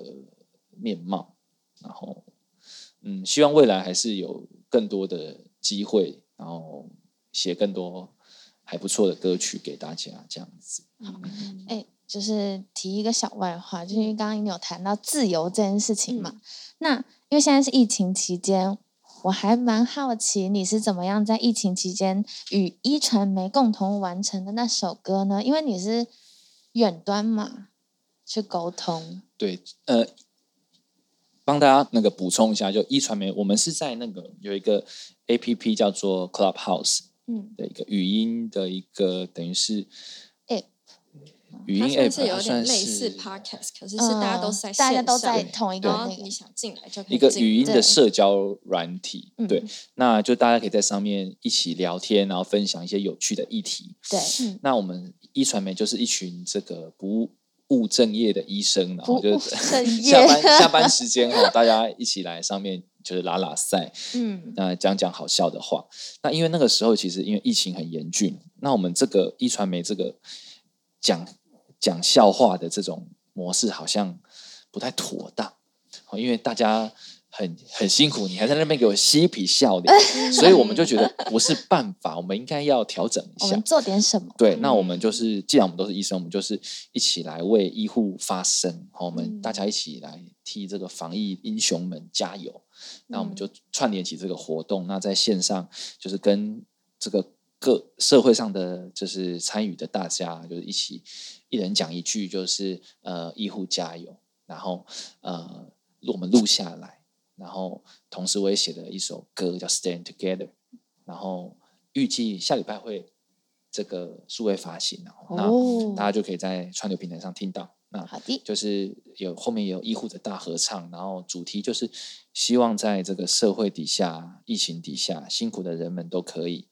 面貌，然后嗯，希望未来还是有更多的机会，然后写更多还不错的歌曲给大家，这样子。好哎，就是提一个小外话，就是刚刚你有谈到自由这件事情嘛。那因为现在是疫情期间，我还蛮好奇你是怎么样在疫情期间与一传媒共同完成的那首歌呢？因为你是远端嘛，去沟通。对，呃，帮大家那个补充一下，就一传媒，我们是在那个有一个 A P P 叫做 Clubhouse 嗯，的一个语音的一个，等于是 App 语音 app，是有点类似是 podcast，可是是大家都在大家都在同一个你想进来就可以一个语音的社交软体，嗯。对，那就大家可以在上面一起聊天，然后分享一些有趣的议题。对，嗯。那我们一传媒就是一群这个不务正业的医生，然后就下班下班时间哈，大家一起来上面就是拉拉赛，嗯。那讲讲好笑的话。那因为那个时候其实因为疫情很严峻，那我们这个一传媒这个讲讲笑话的这种模式好像不太妥当，哦因为大家很很辛苦，你还在那边给我嬉皮笑脸，所以我们就觉得不是办法，我们应该要调整一下我们。做点什么？对，那我们嗯就是，既然我们都是医生，我们就是一起来为医护发声，好，我们嗯大家一起来替这个防疫英雄们加油。那我们嗯就串联起这个活动，那在线上就是跟这个各社会上的就是参与的大家，就是一起一人讲一句，就是呃医护加油，然后呃我们录下来，然后同时我也写了一首歌叫《Stand Together》，然后预计下礼拜会这个数位发行，然后哦。那大家就可以在串流平台上听到。那好的，就是有后面也有医护的大合唱，然后主题就是希望在这个社会底下、疫情底下，辛苦的人们都可以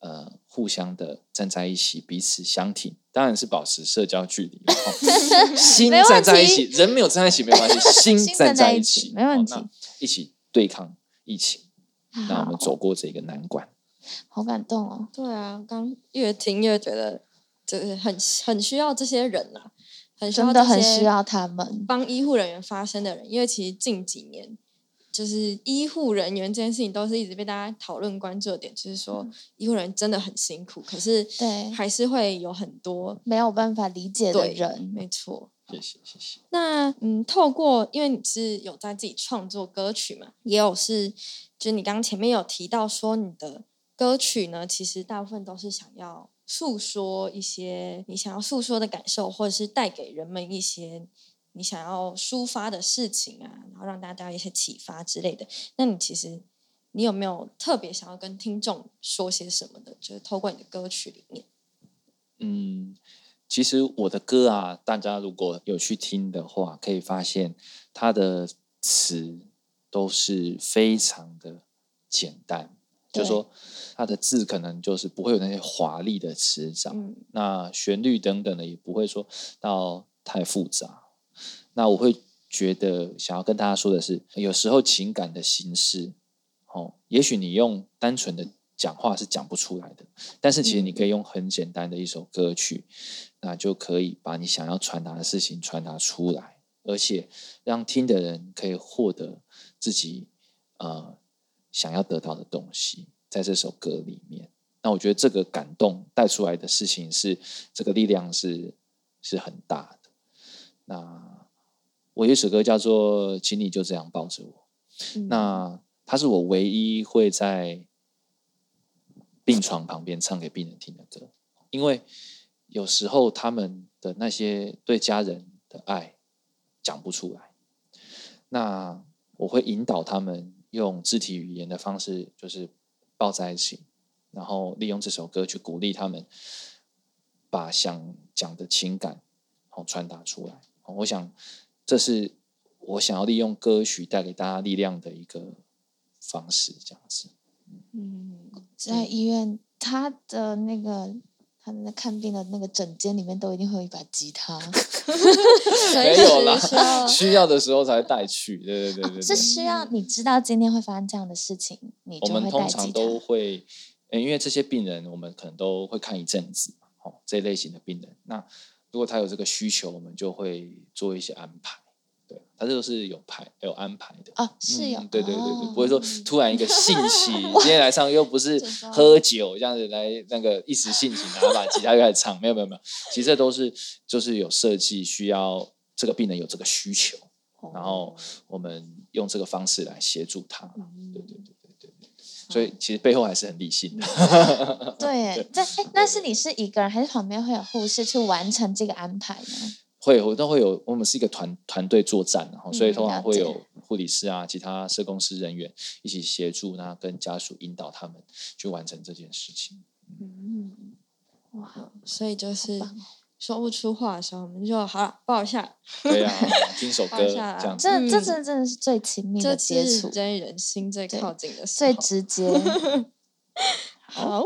呃互相的站在一起，彼此相挺，当然是保持社交距离，哦 心站在一起，人没有站在一起没关系，心心站站在一起，没问题一起对抗疫情，让我们走过这个难关。好感动哦。对啊，刚越听越觉得就是很很需要这些人啊，很需要真的很需要他们。帮医护人员发声的人，因为其实近几年就是医护人员这件事情都是一直被大家讨论关注的点，就是说医护人员真的很辛苦，可是嗯对还是会有很多没有办法理解的对人，没错。谢谢，谢谢。那嗯，透过因为你是有在自己创作歌曲嘛，也有是，就是你刚刚前面有提到说你的歌曲呢，其实大部分都是想要诉说一些你想要诉说的感受，或者是带给人们一些你想要抒发的事情啊，然后让大家有一些启发之类的。那你其实你有没有特别想要跟听众说些什么的？就是透过你的歌曲里面，嗯，其实我的歌啊，大家如果有去听的话，可以发现它的词都是非常的简单，就对。说它的字可能就是不会有那些华丽的词藻，嗯。那旋律等等的也不会说到太复杂。那我会觉得想要跟大家说的是，有时候情感的形式，哦，也许你用单纯的讲话是讲不出来的，但是其实你可以用很简单的一首歌曲，那就可以把你想要传达的事情传达出来，而且让听的人可以获得自己呃想要得到的东西，在这首歌里面。那那我觉得这个感动带出来的事情是这个力量是是很大的。那我有一首歌叫做《请你就这样抱着我》，嗯那它是我唯一会在病床旁边唱给病人听的歌，因为有时候他们的那些对家人的爱讲不出来，那我会引导他们用肢体语言的方式，就是抱在一起，然后利用这首歌去鼓励他们，把想讲的情感哦传达出来。哦我想这是我想要利用歌曲带给大家力量的一个方式，这样子。嗯，在医院，他的那个他的那看病的那个诊间里面都一定会有一把吉他，随没有啦需要，的时候才带去。对对对对对。是需要你知道今天会发生这样的事情，你我们就会通常带吉他。都会，呃因为这些病人我们可能都会看一阵子嘛，哦，这类型的病人，那如果他有这个需求，我们就会做一些安排。对，他这个是有排有安排的。哦，是有，嗯对对对对，哦不会说突然一个兴起，今天来上又不是喝酒这样子来那个一时兴起然后把吉他就开始唱，没有没有没有，其实这都是就是有设计需要这个病人有这个需求，然后我们用这个方式来协助他。对对对对对对，所以其实背后还是很理性的。对耶，这哎，那是你是一个人，还是旁边会有护士去完成这个安排呢？会，我都会有，我们是一个团团队作战，然后所以嗯通常会有护理师啊，其他社工师人员一起协助，那跟家属引导他们去完成这件事情。嗯，哇，所以就是说不出话的时候，我们就好了，抱一下，对啊，听首歌这样子。这这嗯真真的是最亲密这的接是触，跟人心最靠近的时最。直接。好，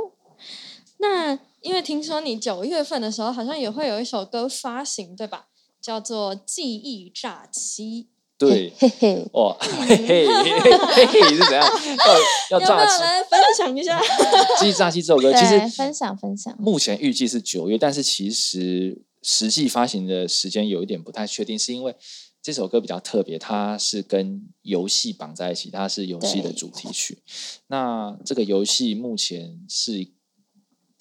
那因为听说你九月份的时候好像也会有一首歌发行，对吧？叫做《记忆诈欺对，嘿嘿，哇，嘿嘿嘿嘿嘿是怎样？要》，要炸鸡？分享一下？记忆炸鸡这首歌，其对，实分享分享。目前预计是九月，但是其实实际发行的时间有一点不太确定，是因为这首歌比较特别，它是跟游戏绑在一起，它是游戏的主题曲。那这个游戏目前是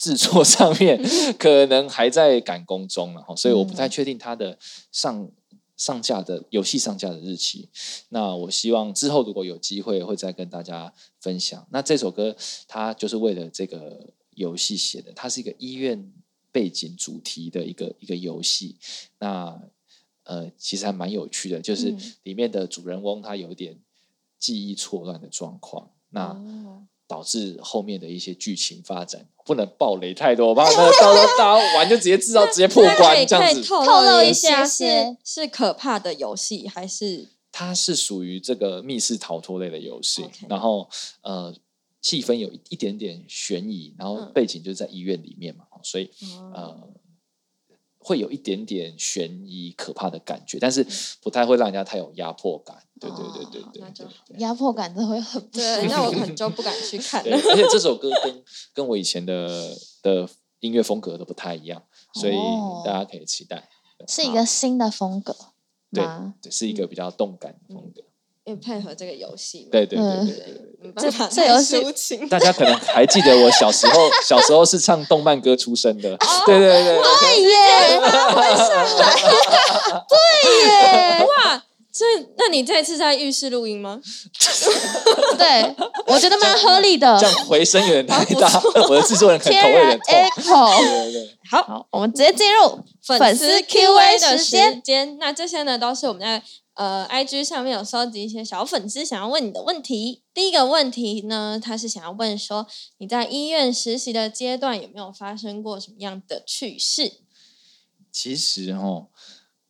制作 上面可能还在赶工中了，哈，所以我不太嗯确定它的上。上架的游戏上架的日期，那我希望之后如果有机会会再跟大家分享。那这首歌它就是为了这个游戏写的，它是一个医院背景主题的一个一个游戏。那呃，其实还蛮有趣的，就是嗯里面的主人翁他有点记忆错乱的状况，那哦导致后面的一些剧情发展不能暴雷太多，我怕那个到时候大家玩就直接知道直接破关这样子。透透露一一下些些是。是可怕的游戏还是？它是属于这个密室逃脱类的游戏然后呃气氛有一一点点悬疑，然后嗯。背景就是在医院里面嘛，所以哦。呃会有一点点悬疑可怕的感觉，但是不太会让人家太有压迫感。对对对对对。压迫感真的会很对？服。那我可能就不敢去看对，了。而且这首歌跟跟我以前的的音乐风格都不太一样，所以哦大家可以期待。是一个新的风格对？对，是一个比较动感的风格。因为配合这个游戏嘛，对对对嗯对对对对。没办法这游戏抒情。大家可能还记得我小时候，小时候是唱动漫歌出身的。对对对对对耶，对耶，哇，这那你这次在浴室录音吗？对，我觉得蛮合理的这。样回声有点太大，我的制作人可能头有点痛。对对对，好，好，我们直接进入粉丝丝 Q&A 的时。间。那这些呢，都是我们在呃 IG 上面有收集一些小粉丝想要问你的问题。第一个问题呢，他是想要问说，你在医院实习的阶段有没有发生过什么样的趣事？其实哦，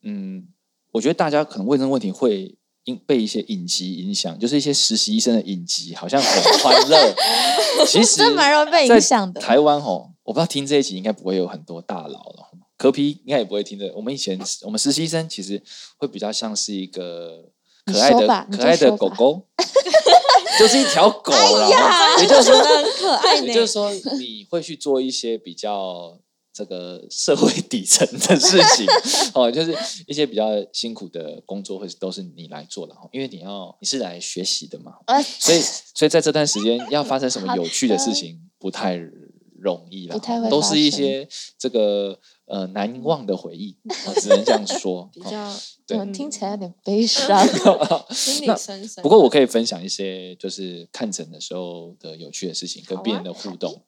嗯，我觉得大家可能问这个问题会因被一些影集影响，就是一些实习医生的影集，好像很欢乐。其实蛮容易被影响的台湾哦，我不知道听这一集应该不会有很多大佬了。科批应该也不会听的。我们以前我们实习生其实会比较像是一个可爱的可爱的狗狗，就是一条狗啦。呀也就是说很可爱也就是说，你会去做一些比较这个社会底层的事情 哦，就是一些比较辛苦的工作，会是都是你来做的哦，因为你要你是来学习的嘛，呃，所以所以在这段时间要发生什么有趣的事情 不太容易啦都是一些这个呃难忘的回忆，只能这样说。哦 比较对怎么听起来有点 悲伤？心那里深深。不过我可以分享一些就是看诊的时候的有趣的事情，跟病人的互动。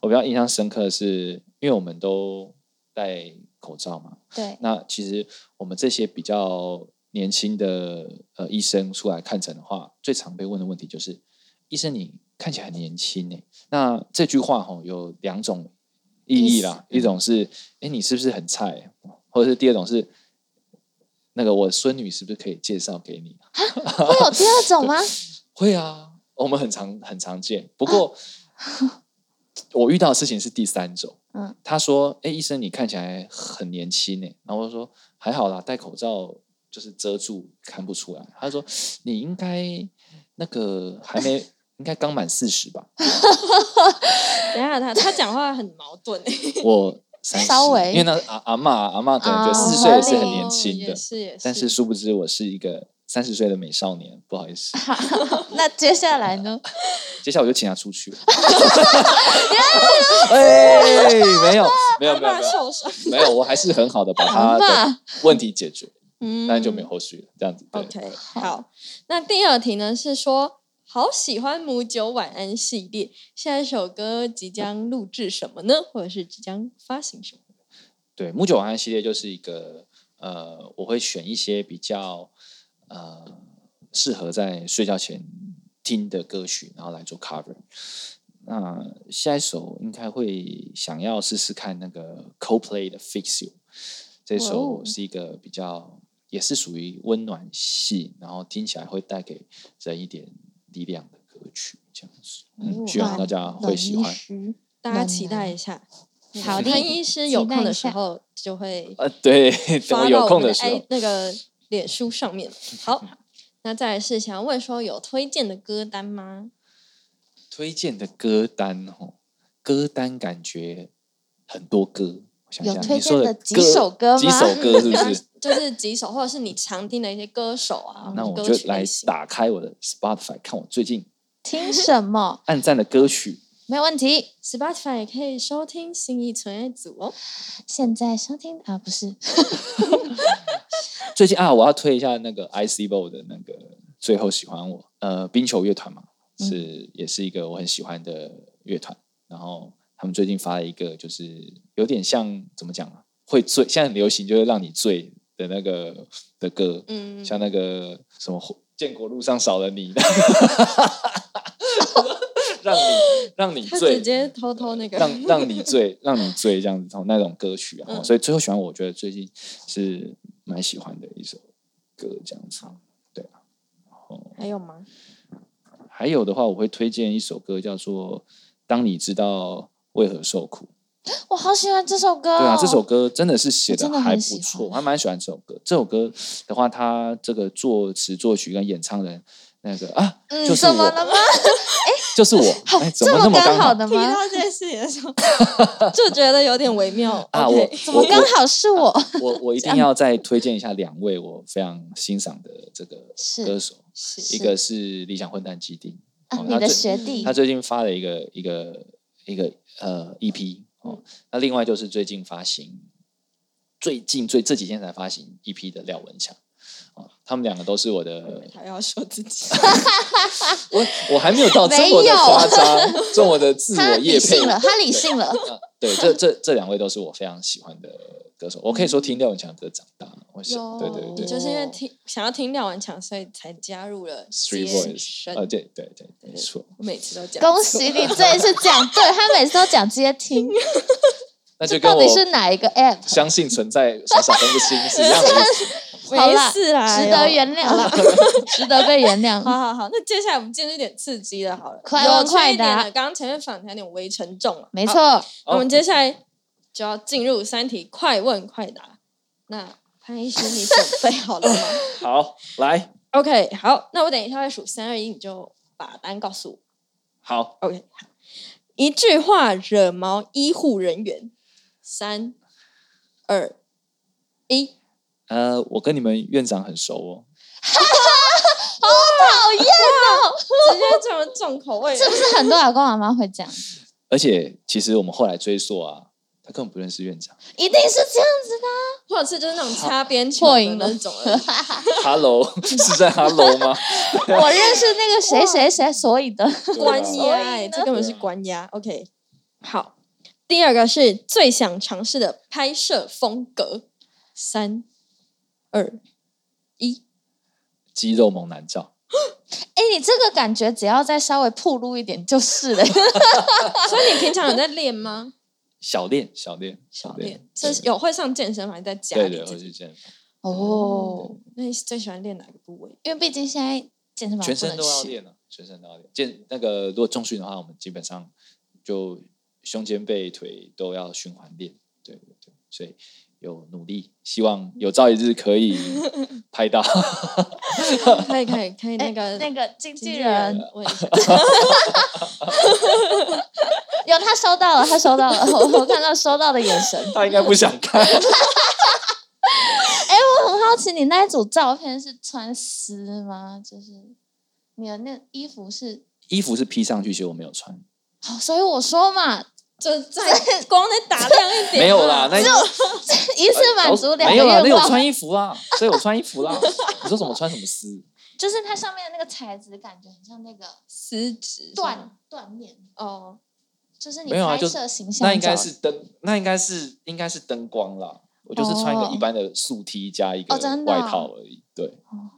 我比较印象深刻的是，因为我们都戴口罩嘛，对，那其实我们这些比较年轻的呃医生出来看诊的话，最常被问的问题就是：医生你看起来很年轻呢。那这句话吼有两种意义啦，一种是哎你是不是很菜，或者是第二种是那个我孙女是不是可以介绍给你？会有第二种吗？会啊，我们很常很常见。不过、我遇到的事情是第三种。嗯，他说：“哎，医生，你看起来很年轻呢。”然后我说：“还好啦，戴口罩就是遮住看不出来。”他说：“你应该那个还没，应该刚满四十吧 等一下他他讲话很矛盾。”我三十，稍微因为那阿阿妈阿妈可能觉得啊四十岁也是很年轻的哦也，是也是。但是殊不知我是一个三十岁的美少年，不好意思。那接下来呢？接下来我就请他出去。哎，没有，没有，没有，怕没有，受伤。没有，我还是很好的把他的嬷问题解决，嗯那就没有后续了。这样子，对 OK，好，那第二题呢是说，好喜欢母酒晚安系列，下一首歌即将录制什么呢？或者是即将发行什么？对，母酒晚安系列就是一个呃，我会选一些比较呃适合在睡觉前听的歌曲，然后来做 cover。那下一首应该会想要试试看那个 Coldplay 的 Fix You，这首哦是一个比较也是属于温暖系，然后听起来会带给人一点力量的歌曲，这样子。希望大家会喜欢。大家期待一下。好的潘医师有空的时候就会呃，对，等有到我的空的时候那个脸书上面。好，那再来是想要问说有推荐的歌单吗？推荐的歌单哦，歌单感觉很多歌。我想一下，有推你说的几歌首歌几首歌是不嗯是？就是几首，或者是你常听的一些歌手啊，那我就来打开我的 Spotify，看我最近听什么？按赞的歌曲。没有问题。Spotify 也可以收听新意纯爱组哦。现在收听啊，不是 最近啊，我要推一下那个 IC b o 的那个最后喜欢我，呃，冰球乐团嘛，嗯是、也是一个我很喜欢的乐团。然后他们最近发了一个，就是有点像怎么讲啊，会醉，现在很流行，就是让你醉的那个的歌，嗯，像那个什么建国路上少了你，让你让你他醉直，接偷偷那个，让让你醉，让你醉这样子，从那种歌曲啊，嗯所以最后喜欢我觉得最近是蛮喜欢的一首歌这样子，对啊。然后还有吗？还有的话，我会推荐一首歌叫做《当你知道为何受苦》。我好喜欢这首歌、哦。对啊，这首歌真的是写的还不错，我还蛮喜欢这首歌。这首歌的话，它这个作词、作曲跟演唱人那个啊，嗯，就是我，怎么了吗？就是我，哎，怎这么那么刚好？刚的提吗？到这件事情的时候，就觉得有点微妙。啊我怎么刚好是我？我 我一定要再推荐一下两位我非常欣赏的这个歌手，一个是理想混蛋基地，啊，你的学弟他最近发了一个一个一个呃 EP 哦，那另外就是最近发行，最近最这几天才发行一批的廖文强。哦，他们两个都是我的，还要说自己，我我还没有到这么的夸张，这么的自我业配了，他理性了。啊，对，这这这两位都是我非常喜欢的我可以说听廖文强的歌长大，我想，对对有对，你就是因为听想要听廖文强，所以才加入了 Voice，生呃，对对对，没错。我每次都讲，恭喜你，这一次讲 对，他每次都讲接听，那就跟我到底是哪一个 app？相信存在傻傻分不清没事啦，值得原谅了，值得被原谅。好好好，那接下来我们进入一点刺激的，好了，快问快点的。刚刚前面访谈有点微沉重了，好。没错，我们接下来就要进入三题快问快答。那潘医师，你准备好了吗 好，来，？OK，好，那我等一下会数三二一，你就把答案告诉我。好，OK，好，一句话惹毛医护人员。三二一，呃，我跟你们院长很熟哦。好讨厌哦！直接这么重口味，是不是很多老公阿妈会这样？而且其实我们后来追溯啊，他根本不认识院长。一定是这样子的啊。或者是就是那种擦边球的破音了那种而已。Hello，是在 Hello 吗？我认识那个谁谁谁，所以的关押、这根本是关押。OK，好，第二个是最想尝试的拍摄风格，三、二、一。肌肉猛男照。哎，你这个感觉只要再稍微暴露一点就是了。所以你平常有在练吗？小练，小练，小练练，，这是有会上健身房，还是在家对对，里自己？会去健身房，哦，那你最喜欢练哪个部位？因为毕竟现在健身房全身都要练啊，全身都要练。健那个如果重训的话，我们基本上就胸肩背腿都要循环练。对对对，所以有努力，希望有朝一日可以拍到。可以可以可以，哎那个那个经纪人 有他收到了，他收到了，我 我看到收到的眼神。他应该不想看。哎，我很好奇，你那一组照片是穿丝吗？就是你的那衣服是，衣服是披上去，其实我没有穿。好，所以我说嘛，就再光再打亮一点。没有啦，那一次 满足两没有啦，那有。穿衣服啊，所以我穿衣服啦。你说什么穿什么丝？就是它上面的那个材质，感觉很像那个丝质缎缎面，哦，就是你没有啊就拍摄形象照，那应该是灯，那应该是应该是灯光啦。我就是穿一个哦一般的素 T 加一个外哦套而已。对，哦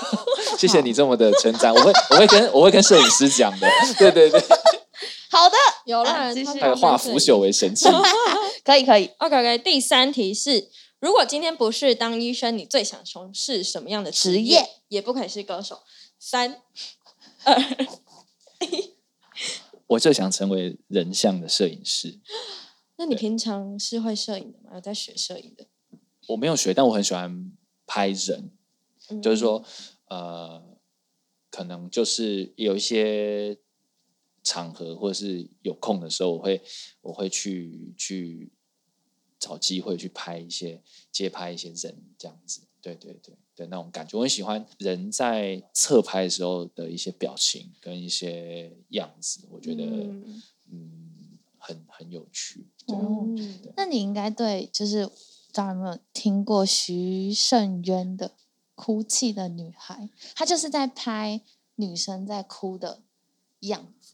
谢谢你这么的称赞，我会我会跟我会跟摄影师讲的。对对对，好的，有啦，啊继续还有化腐朽为神奇。可以可以。OK OK，第三题是：如果今天不是当医生，你最想从事什么样的职职业也不可以是歌手。三二一，我就想成为人像的摄影师。那你平常是会摄影的吗？有在学摄影的？我没有学，但我很喜欢拍人。嗯就是说，呃，可能就是有一些场合或者是有空的时候，我会我会去去找机会去拍一些街拍一些人这样子，对对对的那种感觉，我很喜欢人在侧拍的时候的一些表情跟一些样子，我觉得嗯。嗯很很有趣。哦嗯那你应该对，就是不知道有没有听过徐胜渊的《哭泣的女孩》，她就是在拍女生在哭的样子，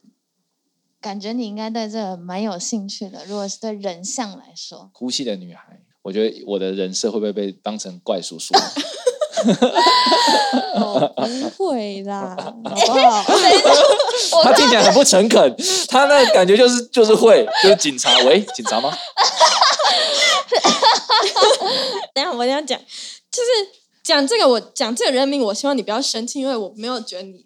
感觉你应该对这个蛮有兴趣的。如果是对人像来说，哭泣的女孩，我觉得我的人设会不会被当成怪叔叔？哦，不会啦，好不好？他听起来很不诚恳，他那感觉就是就是会就是警察，喂，警察吗？等一下我等一下讲，就是讲这个，我讲这个人名，我希望你不要生气，因为我没有觉得你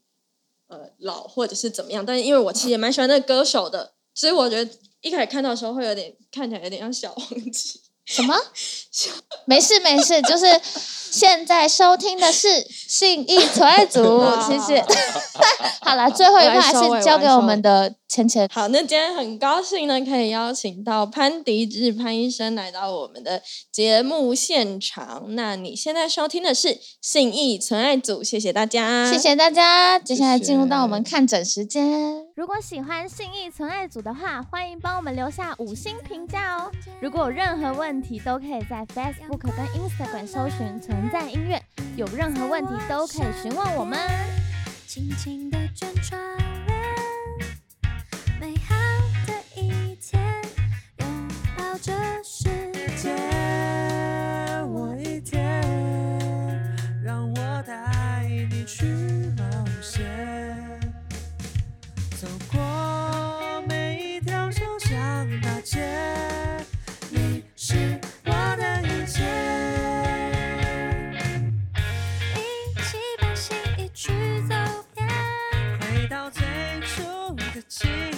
呃老或者是怎么样，但是因为我其实也蛮喜欢那个歌手的，所以我觉得一开始看到的时候会有点看起来有点像小黄鸡。什么？没事没事，就是现在收听的是信义存爱组，谢谢。好 了，最后一我来趴收尾是交给我们的芊芊。好，那今天很高兴呢，可以邀请到潘迪志潘医生来到我们的节目现场。那你现在收听的是信义存爱组，谢谢大家，谢。谢大家，接下来进入到我们看诊时间。如果喜欢信义存爱组的话，欢迎帮我们留下五星评价哦。如果有任何问问题，都可以在 Facebook 跟 Instagram 搜寻“存在音乐”，有任何问题都可以询问我们。轻轻地卷窗帘，美好的一天，拥抱这世界。我一天，让我带你去冒险，走过每一条小巷大街，初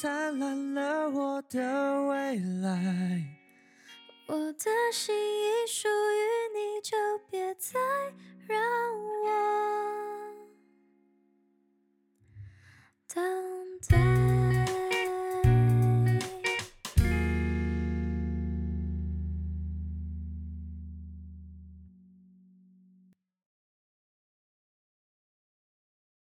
灿烂